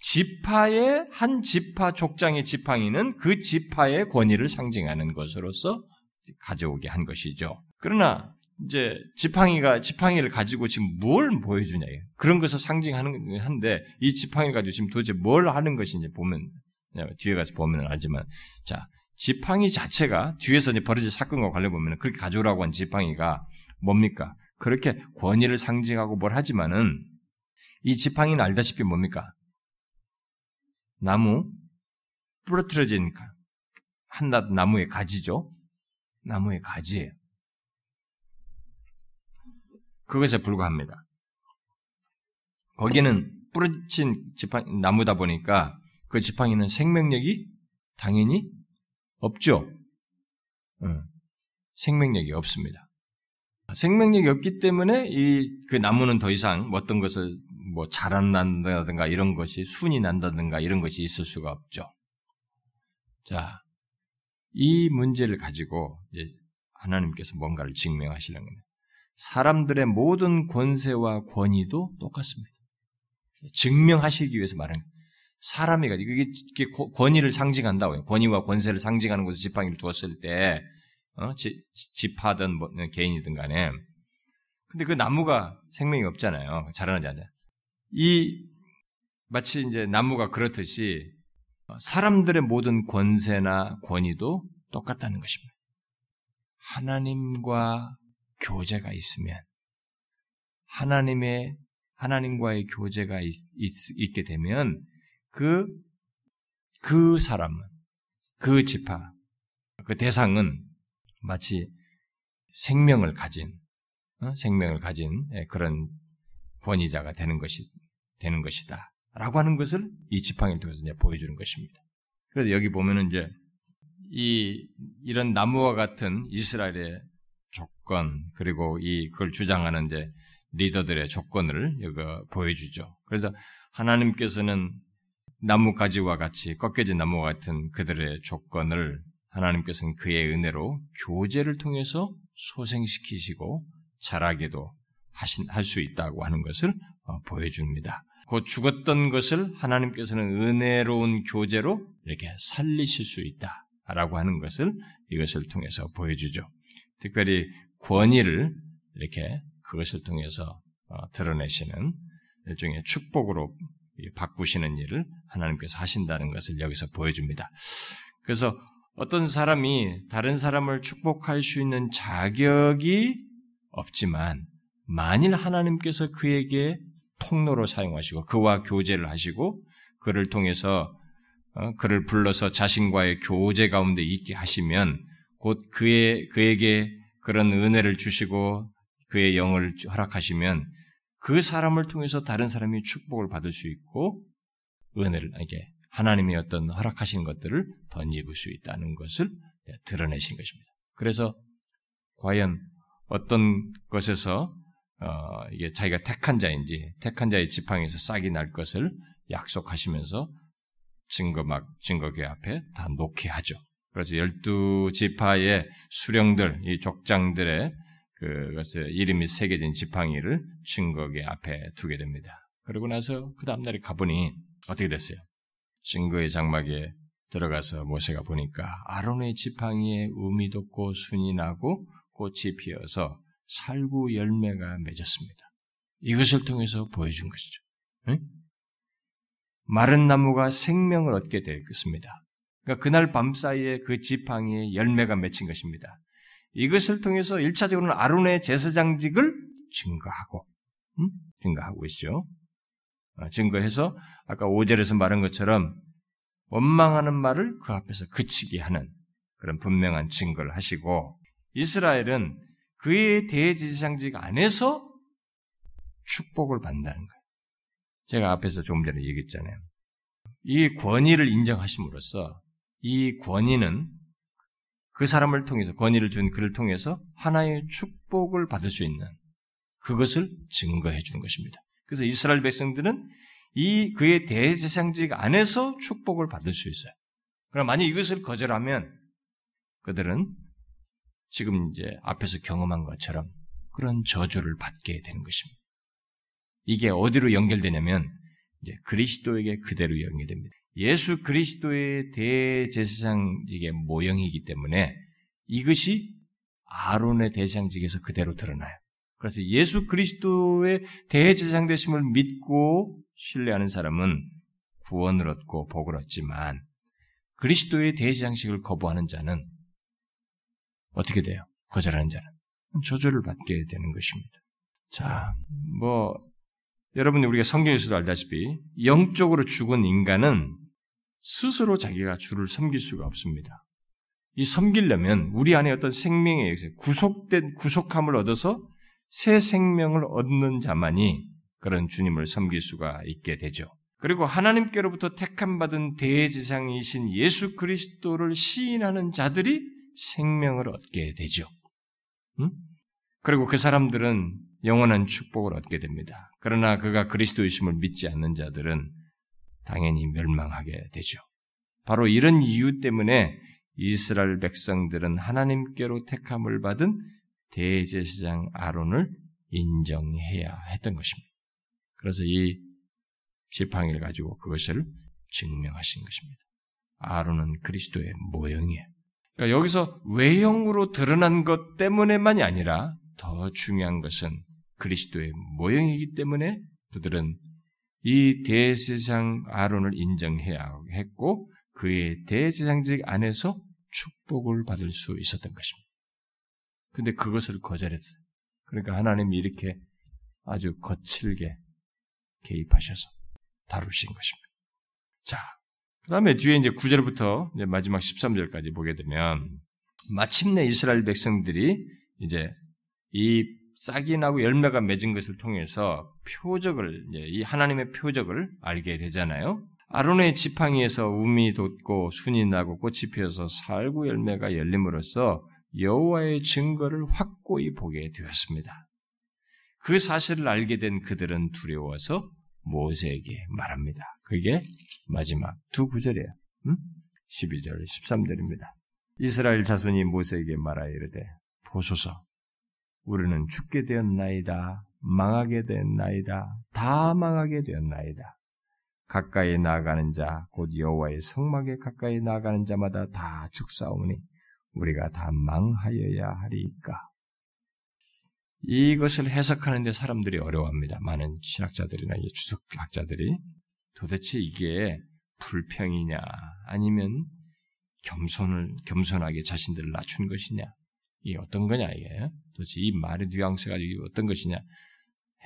지파의 한 지파 족장의 지팡이는 그 지파의 권위를 상징하는 것으로서 가져오게 한 것이죠. 그러나 이제 지팡이가 지팡이를 가지고 지금 뭘 보여주냐. 그런 것을 상징하는 한데 이 지팡이를 가지고 지금 도대체 뭘 하는 것인지 보면 뒤에 가서 보면 알지만 자 지팡이 자체가 뒤에서 이제 벌어질 사건과 관련 보면 그렇게 가져오라고 한 지팡이가 뭡니까? 그렇게 권위를 상징하고 뭘 하지만은 이 지팡이는 알다시피 뭡니까? 나무 부러뜨려진 한낱 나무의 가지죠 나무의 가지예요. 그것에 불과합니다. 거기는 부러진 지팡 나무다 보니까 그 지팡이는 생명력이 당연히 없죠. 어, 생명력이 없습니다. 생명력이 없기 때문에 이 그 나무는 더 이상 어떤 것을 뭐 자란다든가 이런 것이 순이 난다든가 이런 것이 있을 수가 없죠. 자, 이 문제를 가지고 이제 하나님께서 뭔가를 증명하시려는 겁니다. 사람들의 모든 권세와 권위도 똑같습니다. 증명하시기 위해서 말하는 사람이가 이게 권위를 상징한다고요. 권위와 권세를 상징하는 곳에 지팡이를 두었을 때 어? 지, 지파든 뭐, 개인이든 간에 근데 그 나무가 생명이 없잖아요. 자라나지 않아요. 이 마치 이제 나무가 그렇듯이 사람들의 모든 권세나 권위도 똑같다는 것입니다. 하나님과 교제가 있으면 하나님의 하나님과의 교제가 있, 있, 게 되면 그, 그 사람은, 그 지파, 그 대상은 마치 생명을 가진, 어? 생명을 가진 예, 그런 권위자가 되는 것이, 되는 것이다. 라고 하는 것을 이 지팡이를 통해서 이제 보여주는 것입니다. 그래서 여기 보면은 이제 이, 이런 나무와 같은 이스라엘의 조건, 그리고 이, 그걸 주장하는 이제 리더들의 조건을 여기 보여주죠. 그래서 하나님께서는 나무가지와 같이 꺾여진 나무와 같은 그들의 조건을 하나님께서는 그의 은혜로 교제를 통해서 소생시키시고 자라게도 하신, 할 수 있다고 하는 것을 어, 보여줍니다. 곧 죽었던 것을 하나님께서는 은혜로운 교제로 이렇게 살리실 수 있다라고 하는 것을 이것을 통해서 보여주죠. 특별히 권위를 이렇게 그것을 통해서 어, 드러내시는 일종의 축복으로 바꾸시는 일을 하나님께서 하신다는 것을 여기서 보여줍니다. 그래서 어떤 사람이 다른 사람을 축복할 수 있는 자격이 없지만 만일 하나님께서 그에게 통로로 사용하시고 그와 교제를 하시고 그를 통해서 어, 그를 불러서 자신과의 교제 가운데 있게 하시면 곧 그의 그에게 그런 은혜를 주시고 그의 영을 허락하시면 그 사람을 통해서 다른 사람이 축복을 받을 수 있고 은혜를 이게 하나님의 어떤 허락하신 것들을 덧입을 수 있다는 것을 드러내신 것입니다. 그래서 과연 어떤 것에서 어, 이게 자기가 택한 자인지 택한 자의 지팡이에서 싹이 날 것을 약속하시면서 증거 막 증거교 앞에 다 놓게 하죠. 그래서 열두 지파의 수령들 이 족장들의 그것을 이름이 새겨진 지팡이를 증거계 앞에 두게 됩니다. 그러고 나서 그 다음날에 가보니 어떻게 됐어요? 증거의 장막에 들어가서 모세가 보니까 아론의 지팡이에 음이 돋고 순이 나고 꽃이 피어서 살구 열매가 맺었습니다. 이것을 통해서 보여준 것이죠. 응? 마른 나무가 생명을 얻게 되겠습니다. 그러니까 그날 밤 사이에 그 지팡이에 열매가 맺힌 것입니다. 이것을 통해서 1차적으로는 아론의 제사장직을 증거하고, 음? 증거하고 있죠. 어, 증거해서 아까 5절에서 말한 것처럼 원망하는 말을 그 앞에서 그치게 하는 그런 분명한 증거를 하시고 이스라엘은 그의 대제사장직 안에서 축복을 받는다는 거예요. 제가 앞에서 조금 전에 얘기했잖아요. 이 권위를 인정하심으로써 이 권위는 그 사람을 통해서 권위를 준 그를 통해서 하나의 축복을 받을 수 있는 그것을 증거해 주는 것입니다. 그래서 이스라엘 백성들은 이 그의 대제상직 안에서 축복을 받을 수 있어요. 그럼 만약 이것을 거절하면 그들은 지금 이제 앞에서 경험한 것처럼 그런 저주를 받게 되는 것입니다. 이게 어디로 연결되냐면 이제 그리스도에게 그대로 연결됩니다. 예수 그리스도의 대제사장직의 모형이기 때문에 이것이 아론의 대제사장직에서 그대로 드러나요. 그래서 예수 그리스도의 대제사장 되심을 믿고 신뢰하는 사람은 구원을 얻고 복을 얻지만 그리스도의 대제사장식을 거부하는 자는 어떻게 돼요? 거절하는 자는 저주를 받게 되는 것입니다. 자, 뭐 여러분이 우리가 성경에서도 알다시피 영적으로 죽은 인간은 스스로 자기가 주를 섬길 수가 없습니다. 이 섬기려면 우리 안에 어떤 생명에 의해서 구속된 구속함을 얻어서 새 생명을 얻는 자만이 그런 주님을 섬길 수가 있게 되죠. 그리고 하나님께로부터 택함 받은 대제사장이신 예수 그리스도를 시인하는 자들이 생명을 얻게 되죠. 응? 그리고 그 사람들은 영원한 축복을 얻게 됩니다. 그러나 그가 그리스도이심을 믿지 않는 자들은 당연히 멸망하게 되죠. 바로 이런 이유 때문에 이스라엘 백성들은 하나님께로 택함을 받은 대제사장 아론을 인정해야 했던 것입니다. 그래서 이 지팡이를 가지고 그것을 증명하신 것입니다. 아론은 그리스도의 모형이에요. 그러니까 여기서 외형으로 드러난 것 때문에만이 아니라 더 중요한 것은 그리스도의 모형이기 때문에 그들은 이 대세상 아론을 인정해야 했고 그의 대세상직 안에서 축복을 받을 수 있었던 것입니다. 근데 그것을 거절했어요. 그러니까 하나님이 이렇게 아주 거칠게 개입하셔서 다루신 것입니다. 자, 그 다음에 뒤에 이제 9절부터 이제 마지막 13절까지 보게 되면 마침내 이스라엘 백성들이 이제 이 싹이 나고 열매가 맺은 것을 통해서 표적을 이제 이 하나님의 표적을 알게 되잖아요. 아론의 지팡이에서 우미 돋고 순이 나고 꽃이 피어서 살구 열매가 열림으로써 여호와의 증거를 확고히 보게 되었습니다. 그 사실을 알게 된 그들은 두려워서 모세에게 말합니다. 그게 마지막 두 구절이에요. 음? 12절, 13절입니다. 이스라엘 자손이 모세에게 말하여 이르되 보소서 우리는 죽게 되었나이다. 망하게 되었나이다. 다 망하게 되었나이다. 가까이 나아가는 자, 곧 여호와의 성막에 가까이 나아가는 자마다 다 죽사오니 우리가 다 망하여야 하리까. 이것을 해석하는데 사람들이 어려워합니다. 많은 신학자들이나 주석학자들이. 도대체 이게 불평이냐? 아니면 겸손을 겸손하게 자신들을 낮춘 것이냐? 이게 어떤 거냐 이게? 도대체 이 말의 뉘앙스가 어떤 것이냐?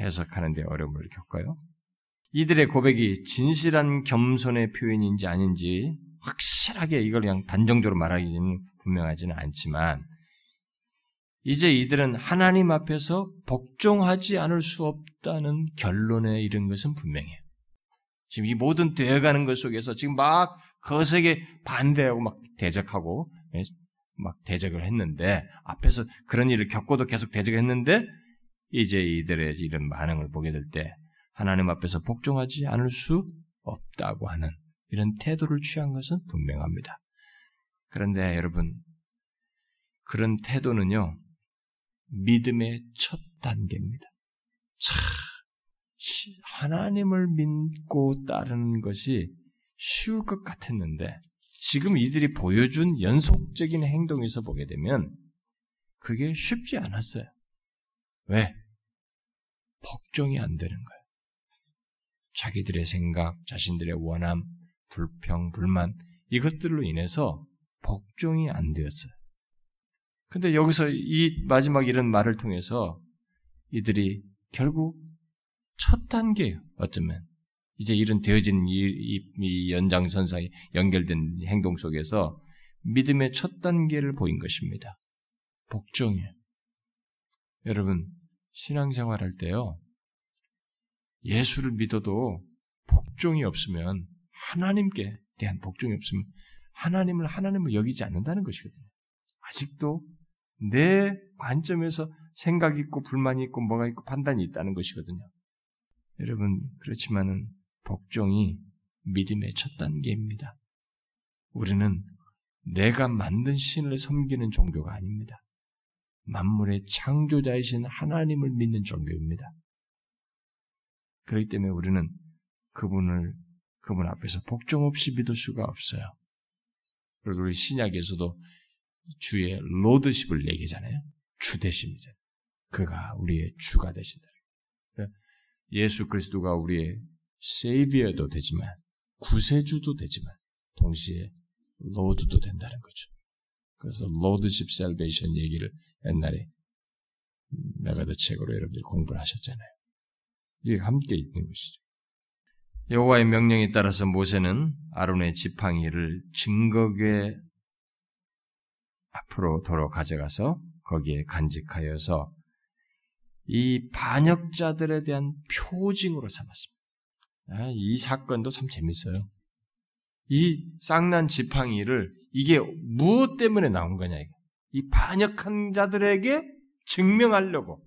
해석하는데 어려움을 겪어요. 이들의 고백이 진실한 겸손의 표현인지 아닌지 확실하게 이걸 그냥 단정적으로 말하기는 분명하지는 않지만 이제 이들은 하나님 앞에서 복종하지 않을 수 없다는 결론에 이른 것은 분명해요. 지금 이 모든 되어가는 것 속에서 지금 막 거세게 반대하고 막 대적하고 예, 막 대적을 했는데 앞에서 그런 일을 겪고도 계속 대적을 했는데 이제 이들의 이런 반응을 보게 될 때 하나님 앞에서 복종하지 않을 수 없다고 하는 이런 태도를 취한 것은 분명합니다. 그런데 여러분 그런 태도는요 믿음의 첫 단계입니다. 참, 하나님을 믿고 따르는 것이 쉬울 것 같았는데, 지금 이들이 보여준 연속적인 행동에서 보게 되면, 그게 쉽지 않았어요. 왜? 복종이 안 되는 거예요. 자기들의 생각, 자신들의 원함, 불평, 불만, 이것들로 인해서 복종이 안 되었어요. 근데 여기서 이 마지막 이런 말을 통해서 이들이 결국 첫 단계예요. 어쩌면 이제 이런 되어진 이, 이, 이 연장선상에 연결된 행동 속에서 믿음의 첫 단계를 보인 것입니다. 복종이에요. 여러분 신앙생활 할 때요 예수를 믿어도 복종이 없으면 하나님께 대한 복종이 없으면 하나님을 하나님을 여기지 않는다는 것이거든요. 아직도 내 관점에서 생각이 있고 불만이 있고 뭐가 있고 판단이 있다는 것이거든요. 여러분 그렇지만은 복종이 믿음의 첫 단계입니다. 우리는 내가 만든 신을 섬기는 종교가 아닙니다. 만물의 창조자이신 하나님을 믿는 종교입니다. 그렇기 때문에 우리는 그분을 그분 앞에서 복종 없이 믿을 수가 없어요. 그리고 우리 신약에서도 주의 Lordship을 얘기잖아요. 주 되십니다. 그가 우리의 주가 되신다. 그러니까 예수 그리스도가 우리의 Savior도 되지만 구세주도 되지만 동시에 Lord도 된다는 거죠. 그래서 Lordship Salvation 얘기를 옛날에 메가더 책으로 여러분들이 공부를 하셨잖아요. 이게 함께 있는 것이죠. 여호와의 명령에 따라서 모세는 아론의 지팡이를 증거궤 앞으로 도로 가져가서 거기에 간직하여서 이 반역자들에 대한 표징으로 삼았습니다. 아, 이 사건도 참 재밌어요. 이 쌍난 지팡이를 이게 무엇 때문에 나온 거냐. 이 반역한 자들에게 증명하려고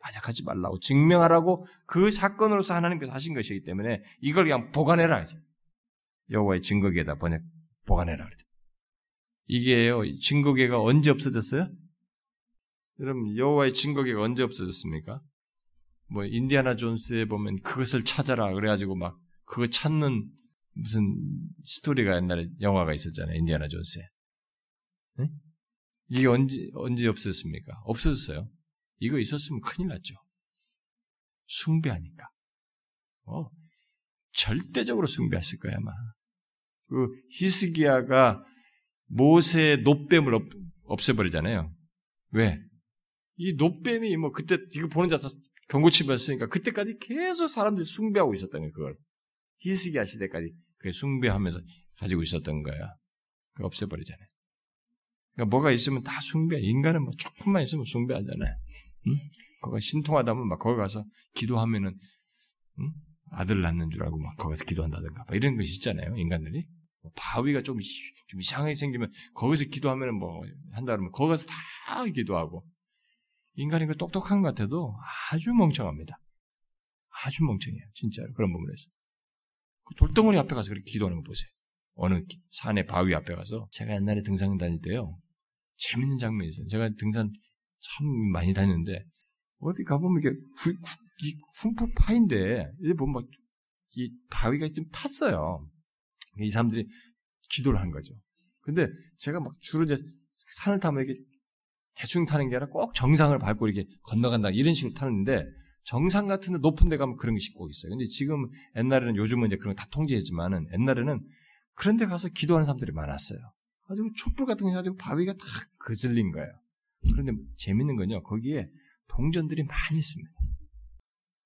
반역하지 말라고 증명하라고 그 사건으로서 하나님께서 하신 것이기 때문에 이걸 그냥 보관해라 여호와의 증거계에다 번역 보관해라 그랬 이게요 증거계가 언제 없어졌어요? 여러분 여호와의 증거계가 언제 없어졌습니까? 뭐 인디아나 존스에 보면 그것을 찾아라 그래가지고 막 그거 찾는 무슨 스토리가 옛날에 영화가 있었잖아요 인디아나 존스에 네? 이게 언제 언제 없었습니까? 없어졌어요. 이거 있었으면 큰일 났죠. 숭배하니까. 어, 절대적으로 숭배했을 거야, 아마. 그 히스기야가 모세의 노뱀을 없, 없애버리잖아요. 왜? 이 노뱀이 뭐 그때 이거 보는 자서 병고치었으니까 그때까지 계속 사람들이 숭배하고 있었던 거예요, 그걸. 히스기야 시대까지 그 숭배하면서 가지고 있었던 거야. 그 없애버리잖아요. 그러니까 뭐가 있으면 다 숭배. 인간은 뭐 조금만 있으면 숭배하잖아요. 응? 거기 신통하다면 막 거기 가서 기도하면은 응? 아들 낳는 줄 알고 막 거기서 기도한다든가 막 이런 것이 있잖아요. 인간들이 뭐 바위가 좀, 좀 이상하게 생기면 거기서 기도하면은 뭐 한다 그러면 거기 가서 다 기도하고 인간이 그 똑똑한 것 같아도 아주 멍청합니다. 아주 멍청해요. 진짜로 그런 부분에서 그 돌덩어리 앞에 가서 그렇게 기도하는 거 보세요. 어느 산의 바위 앞에 가서 제가 옛날에 등산 다닐 때요. 재밌는 장면이 있어요. 제가 등산 참 많이 다녔는데 어디 가보면 이게 후, 이 흠프 파인데 이제 보면 막 이 바위가 좀 탔어요. 이 사람들이 기도를 한 거죠. 근데 제가 막 주로 이제 산을 타면 이렇게 대충 타는 게 아니라 꼭 정상을 밟고 이렇게 건너간다 이런 식으로 타는데 정상 같은 데 높은 데 가면 그런 게 싣고 있어요. 근데 지금 옛날에는 요즘은 이제 그런 거 다 통제했지만은 옛날에는 그런 데 가서 기도하는 사람들이 많았어요. 가지고 촛불 같은 거 해가지고 바위가 다 거슬린 거예요. 그런데 재밌는 건요, 거기에 동전들이 많이 있습니다.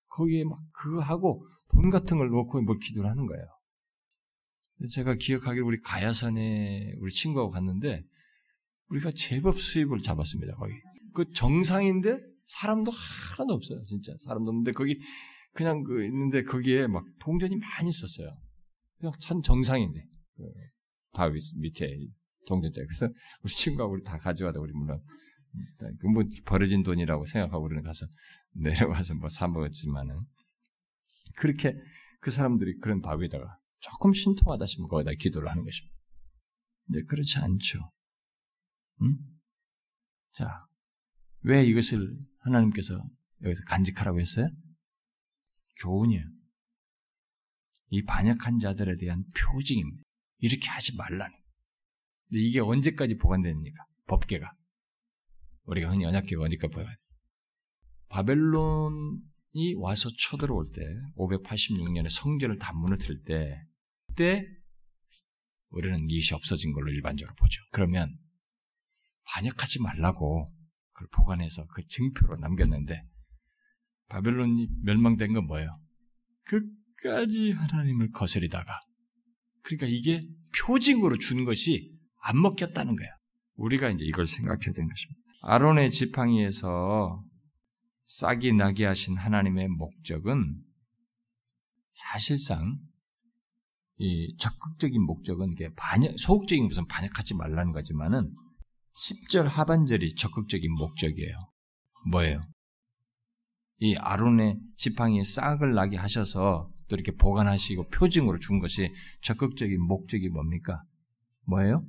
거기에 막 그거 하고 돈 같은 걸 놓고 뭐 기도를 하는 거예요. 제가 기억하기로 우리 가야산에 우리 친구하고 갔는데 우리가 제법 수입을 잡았습니다. 거기 그 정상인데 사람도 하나도 없어요. 진짜 사람도 없는데 거기 그냥 그 있는데 거기에 막 동전이 많이 있었어요. 그냥 참 정상인데 그 바위 밑에 동전자. 그래서 우리 친구하고 우리 다 가져가다 우리 물론 그뭐 버려진 돈이라고 생각하고 우리는 가서 내려와서 뭐 사 먹었지만은 그렇게 그 사람들이 그런 바위에다가 조금 신통하다 싶으면 거기다 기도를 하는 것입니다. 근데 그렇지 않죠. 응? 자, 왜 이것을 하나님께서 여기서 간직하라고 했어요? 교훈이에요. 이 반역한 자들에 대한 표징입니다. 이렇게 하지 말라는. 근데 이게 언제까지 보관됩니까? 법계가. 우리가 흔히 언약계가 언제까지 보관 바벨론이 와서 쳐들어올 때, 586년에 성전을 다 무너뜨릴 때, 그 때 우리는 이것이 없어진 걸로 일반적으로 보죠. 그러면 반역하지 말라고 그걸 보관해서 그 증표로 남겼는데 바벨론이 멸망된 건 뭐예요? 끝까지 하나님을 거스리다가 그러니까 이게 표징으로 준 것이 안 먹혔다는 거야. 우리가 이제 이걸 생각해야 되는 것입니다. 아론의 지팡이에서 싹이 나게 하신 하나님의 목적은 사실상 이 적극적인 목적은 이게 반역, 소극적인 것은 반역하지 말라는 거지만은 10절 하반절이 적극적인 목적이에요. 뭐예요? 이 아론의 지팡이에 싹을 나게 하셔서 또 이렇게 보관하시고 표징으로 준 것이 적극적인 목적이 뭡니까? 뭐예요?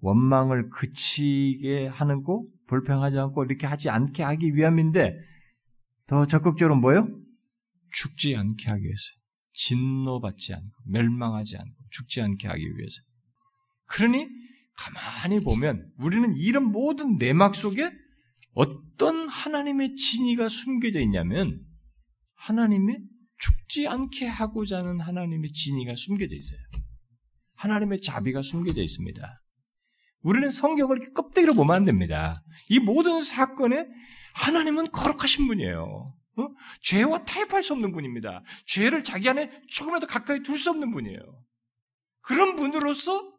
원망을 그치게 하는 거 불평하지 않고 이렇게 하지 않게 하기 위함인데 더 적극적으로 뭐예요? 죽지 않게 하기 위해서. 진노받지 않고 멸망하지 않고 죽지 않게 하기 위해서. 그러니 가만히 보면 우리는 이런 모든 내막 속에 어떤 하나님의 진의가 숨겨져 있냐면 하나님의 죽지 않게 하고자 하는 하나님의 진의가 숨겨져 있어요. 하나님의 자비가 숨겨져 있습니다. 우리는 성경을 이렇게 껍데기로 보면 안 됩니다. 이 모든 사건에 하나님은 거룩하신 분이에요. 어? 죄와 타협할 수 없는 분입니다. 죄를 자기 안에 조금이라도 가까이 둘 수 없는 분이에요. 그런 분으로서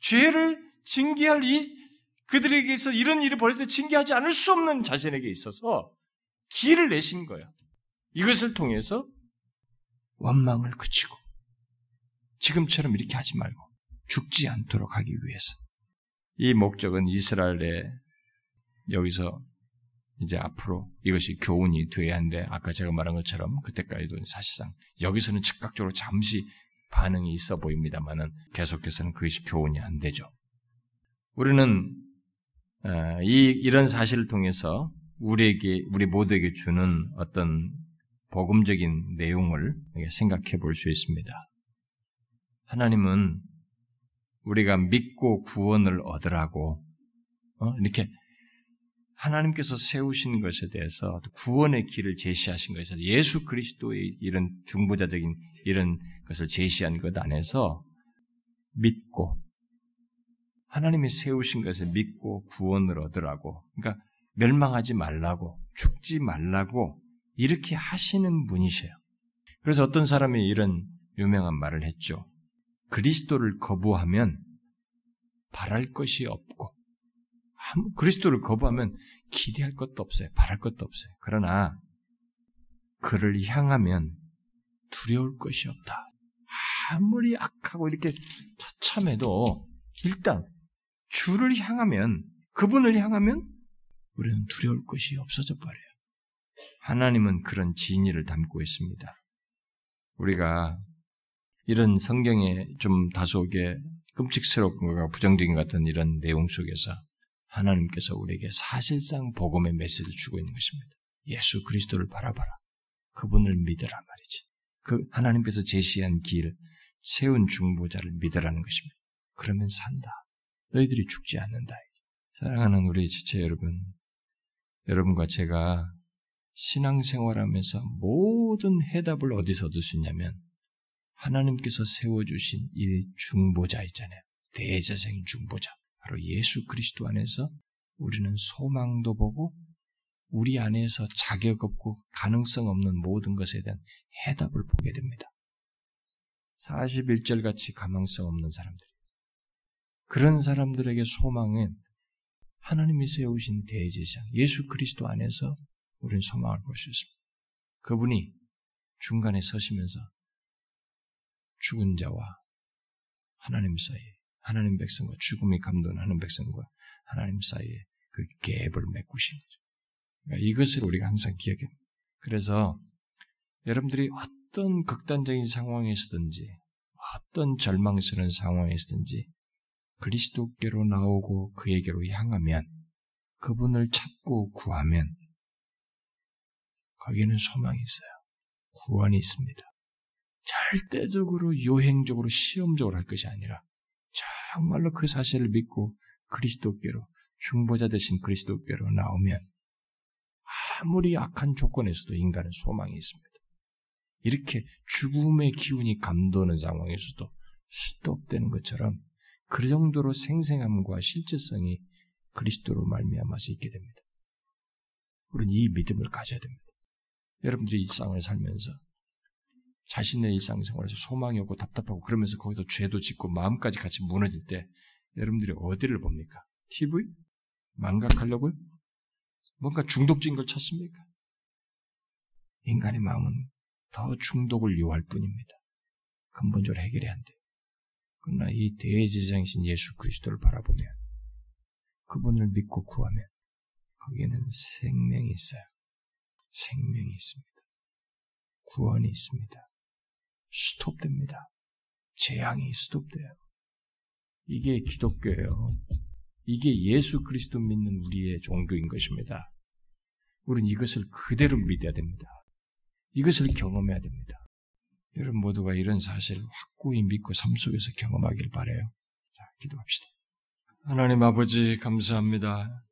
죄를 징계할 이 그들에게서 이런 일을 벌였을 때 징계하지 않을 수 없는 자신에게 있어서 길을 내신 거예요. 이것을 통해서 원망을 그치고 지금처럼 이렇게 하지 말고 죽지 않도록 하기 위해서 이 목적은 이스라엘의 여기서 이제 앞으로 이것이 교훈이 돼야 하는데 아까 제가 말한 것처럼 그때까지도 사실상 여기서는 즉각적으로 잠시 반응이 있어 보입니다만은 계속해서는 그것이 교훈이 안 되죠. 우리는 어, 이 이런 사실을 통해서 우리에게 우리 모두에게 주는 어떤 복음적인 내용을 생각해 볼 수 있습니다. 하나님은 우리가 믿고 구원을 얻으라고 어? 이렇게 하나님께서 세우신 것에 대해서 구원의 길을 제시하신 것에서 예수 그리스도의 이런 중보자적인 이런 것을 제시한 것 안에서 믿고 하나님이 세우신 것을 믿고 구원을 얻으라고 그러니까 멸망하지 말라고 죽지 말라고 이렇게 하시는 분이셔요. 그래서 어떤 사람이 이런 유명한 말을 했죠. 그리스도를 거부하면 바랄 것이 없고 그리스도를 거부하면 기대할 것도 없어요. 바랄 것도 없어요. 그러나 그를 향하면 두려울 것이 없다. 아무리 악하고 이렇게 처참해도 일단 주를 향하면 그분을 향하면 우리는 두려울 것이 없어져 버려요. 하나님은 그런 진의를 담고 있습니다. 우리가 이런 성경에 좀 다소게 끔찍스럽고 부정적인 같은 이런 내용 속에서 하나님께서 우리에게 사실상 복음의 메시지를 주고 있는 것입니다. 예수 그리스도를 바라봐라. 그분을 믿으라 말이지. 그 하나님께서 제시한 길, 세운 중보자를 믿으라는 것입니다. 그러면 산다. 너희들이 죽지 않는다. 사랑하는 우리 지체 여러분, 여러분과 제가 신앙생활하면서 모든 해답을 어디서 얻을 수 있냐면 하나님께서 세워주신 이 중보자 있잖아요. 대제사장인 중보자. 바로 예수 그리스도 안에서 우리는 소망도 보고 우리 안에서 자격 없고 가능성 없는 모든 것에 대한 해답을 보게 됩니다. 41절 같이 가망성 없는 사람들. 그런 사람들에게 소망은 하나님이 세우신 대제사 예수 그리스도 안에서 우리는 소망을 볼 수 있습니다. 그분이 중간에 서시면서 죽은 자와 하나님 사이, 하나님 백성과 죽음이 감동하는 백성과 하나님 사이에 그 갭을 메꾸신 거죠. 그러니까 이것을 우리가 항상 기억해. 그래서 여러분들이 어떤 극단적인 상황에서든지 어떤 절망스러운 상황에서든지 그리스도께로 나오고 그에게로 향하면 그분을 찾고 구하면 거기에는 소망이 있어요. 구원이 있습니다. 절대적으로 요행적으로 시험적으로 할 것이 아니라 정말로 그 사실을 믿고 그리스도께로 중보자 되신 그리스도께로 나오면 아무리 악한 조건에서도 인간은 소망이 있습니다. 이렇게 죽음의 기운이 감도는 상황에서도 스톱되는 것처럼 그 정도로 생생함과 실제성이 그리스도로 말미암아서 있게 됩니다. 우리는 이 믿음을 가져야 됩니다. 여러분들이 일상을 살면서 자신의 일상생활에서 소망이 없고 답답하고 그러면서 거기서 죄도 짓고 마음까지 같이 무너질 때 여러분들이 어디를 봅니까? TV? 망각하려고요? 뭔가 중독적인 걸 찾습니까? 인간의 마음은 더 중독을 요할 뿐입니다. 근본적으로 해결이 안 돼요. 그러나 이 대제장신 예수 그리스도를 바라보면 그분을 믿고 구하면 거기에는 생명이 있어요. 생명이 있습니다. 구원이 있습니다. 스톱됩니다. 재앙이 스톱돼요. 이게 기독교예요. 이게 예수 그리스도 믿는 우리의 종교인 것입니다. 우리는 이것을 그대로 믿어야 됩니다. 이것을 경험해야 됩니다. 여러분 모두가 이런 사실을 확고히 믿고 삶 속에서 경험하길 바래요. 자, 기도합시다. 하나님 아버지 감사합니다.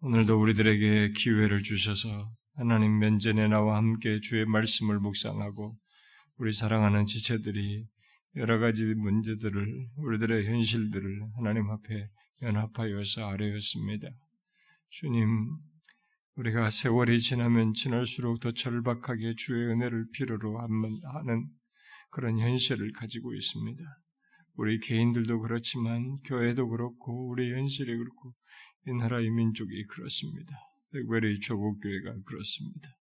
오늘도 우리들에게 기회를 주셔서 하나님 면전에 나와 함께 주의 말씀을 묵상하고 우리 사랑하는 지체들이 여러 가지 문제들을 우리들의 현실들을 하나님 앞에 연합하여서 아뢰었습니다. 주님, 우리가 세월이 지나면 지날수록 더 절박하게 주의 은혜를 필요로 하는 그런 현실을 가지고 있습니다. 우리 개인들도 그렇지만 교회도 그렇고 우리 현실이 그렇고 이 나라의 민족이 그렇습니다. 특별히 조국 교회가 그렇습니다.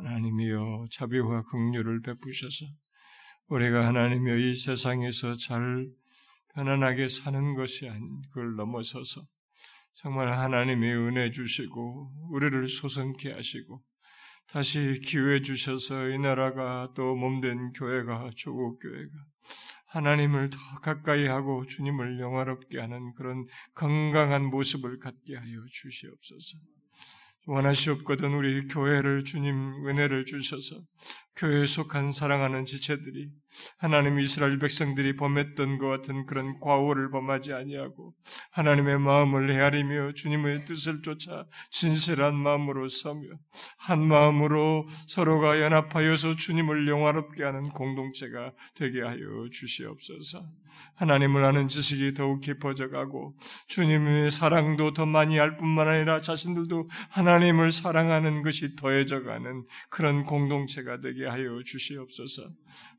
하나님이여 자비와 긍휼을 베푸셔서 우리가 하나님이여 이 세상에서 잘 편안하게 사는 것이 아닌 그걸 넘어서서 정말 하나님이 은혜 주시고 우리를 소성케 하시고 다시 기회 주셔서 이 나라가 또 몸된 교회가 조국 교회가 하나님을 더 가까이 하고 주님을 영화롭게 하는 그런 건강한 모습을 갖게 하여 주시옵소서. 원하시옵거든 우리 교회를 주님 은혜를 주셔서 교회에 속한 사랑하는 지체들이 하나님 이스라엘 백성들이 범했던 것 같은 그런 과오를 범하지 아니하고 하나님의 마음을 헤아리며 주님의 뜻을 쫓아 진실한 마음으로 서며 한 마음으로 서로가 연합하여서 주님을 영화롭게 하는 공동체가 되게 하여 주시옵소서. 하나님을 아는 지식이 더욱 깊어져 가고 주님의 사랑도 더 많이 알 뿐만 아니라 자신들도 하나님을 사랑하는 것이 더해져 가는 그런 공동체가 되게 하여 주시옵소서.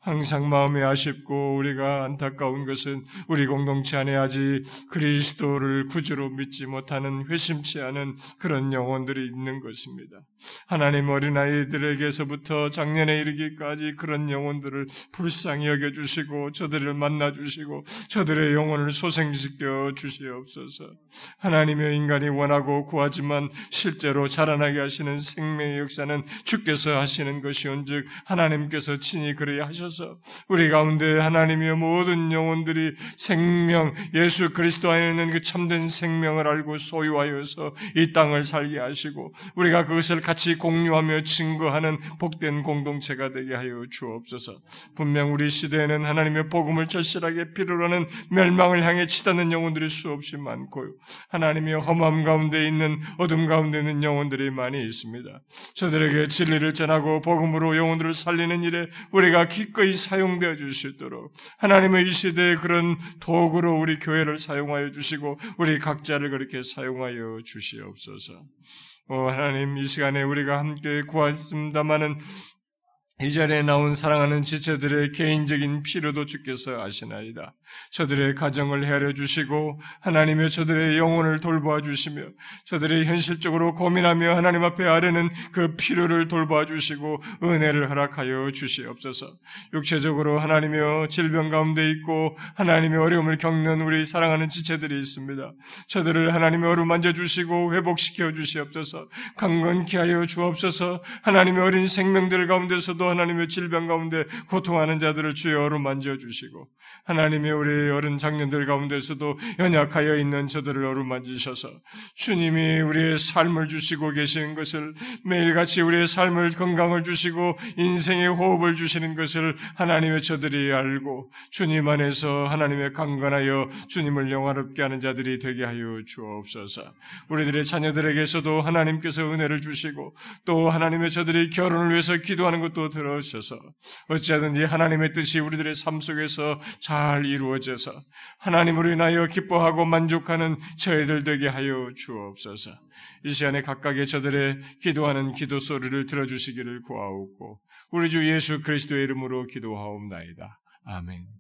항상 마음이 아쉽고 우리가 안타까운 것은 우리 공동체 안에 아직 그리스도를 구주로 믿지 못하는 회심치 않은 그런 영혼들이 있는 것입니다. 하나님 어린아이들에게서부터 작년에 이르기까지 그런 영혼들을 불쌍히 여겨주시고 저들을 만나주시고 저들의 영혼을 소생시켜 주시옵소서. 하나님의 인간이 원하고 구하지만 실제로 자라나게 하시는 생명의 역사는 주께서 하시는 것이온즉 하나님께서 친히 그리 하셔서 우리 가운데 하나님의 모든 영혼들이 생명 예수 그리스도 안에 있는 그 참된 생명을 알고 소유하여서 이 땅을 살게 하시고 우리가 그것을 같이 공유하며 증거하는 복된 공동체가 되게 하여 주옵소서. 분명 우리 시대에는 하나님의 복음을 절실하게 필요로 하는 멸망을 향해 치닫는 영혼들이 수없이 많고요. 하나님의 험함 가운데 있는 어둠 가운데 있는 영혼들이 많이 있습니다. 저들에게 진리를 전하고 복음으로 영혼들을 살리는 일에 우리가 기꺼이 사용되어 주실 수 있도록 하나님의 이 시대에 그런 도구로 우리 교회를 사용하여 주시고 우리 각자를 그렇게 사용하여 주시옵소서. 오 하나님 이 시간에 우리가 함께 구하였습니다마는 이 자리에 나온 사랑하는 지체들의 개인적인 필요도 주께서 아시나이다. 저들의 가정을 헤아려 주시고 하나님의 저들의 영혼을 돌보아 주시며 저들의 현실적으로 고민하며 하나님 앞에 아뢰는 그 필요를 돌보아 주시고 은혜를 허락하여 주시옵소서. 육체적으로 하나님의 질병 가운데 있고 하나님의 어려움을 겪는 우리 사랑하는 지체들이 있습니다. 저들을 하나님의 어루만져 주시고 회복시켜 주시옵소서. 강건케 하여 주옵소서. 하나님의 어린 생명들 가운데서도 하나님의 질병 가운데 고통하는 자들을 주여 어루 만져 주시고 하나님의 우리 어른 장년들 가운데서도 연약하여 있는 저들을 어루 만지셔서 주님이 우리의 삶을 주시고 계시는 것을 매일같이 우리의 삶을 건강을 주시고 인생의 호흡을 주시는 것을 하나님의 저들이 알고 주님 안에서 하나님의 강건하여 주님을 영화롭게 하는 자들이 되게 하여 주옵소서. 우리들의 자녀들에게서도 하나님께서 은혜를 주시고 또 하나님의 저들이 결혼을 위해서 기도하는 것도 들어주셔서 어찌하든지 하나님의 뜻이 우리들의 삶 속에서 잘 이루어져서 하나님으로 인하여 기뻐하고 만족하는 저희들 되게 하여 주옵소서. 이 시간에 각각의 저들의 기도하는 기도 소리를 들어주시기를 구하옵고 우리 주 예수 그리스도의 이름으로 기도하옵나이다. 아멘.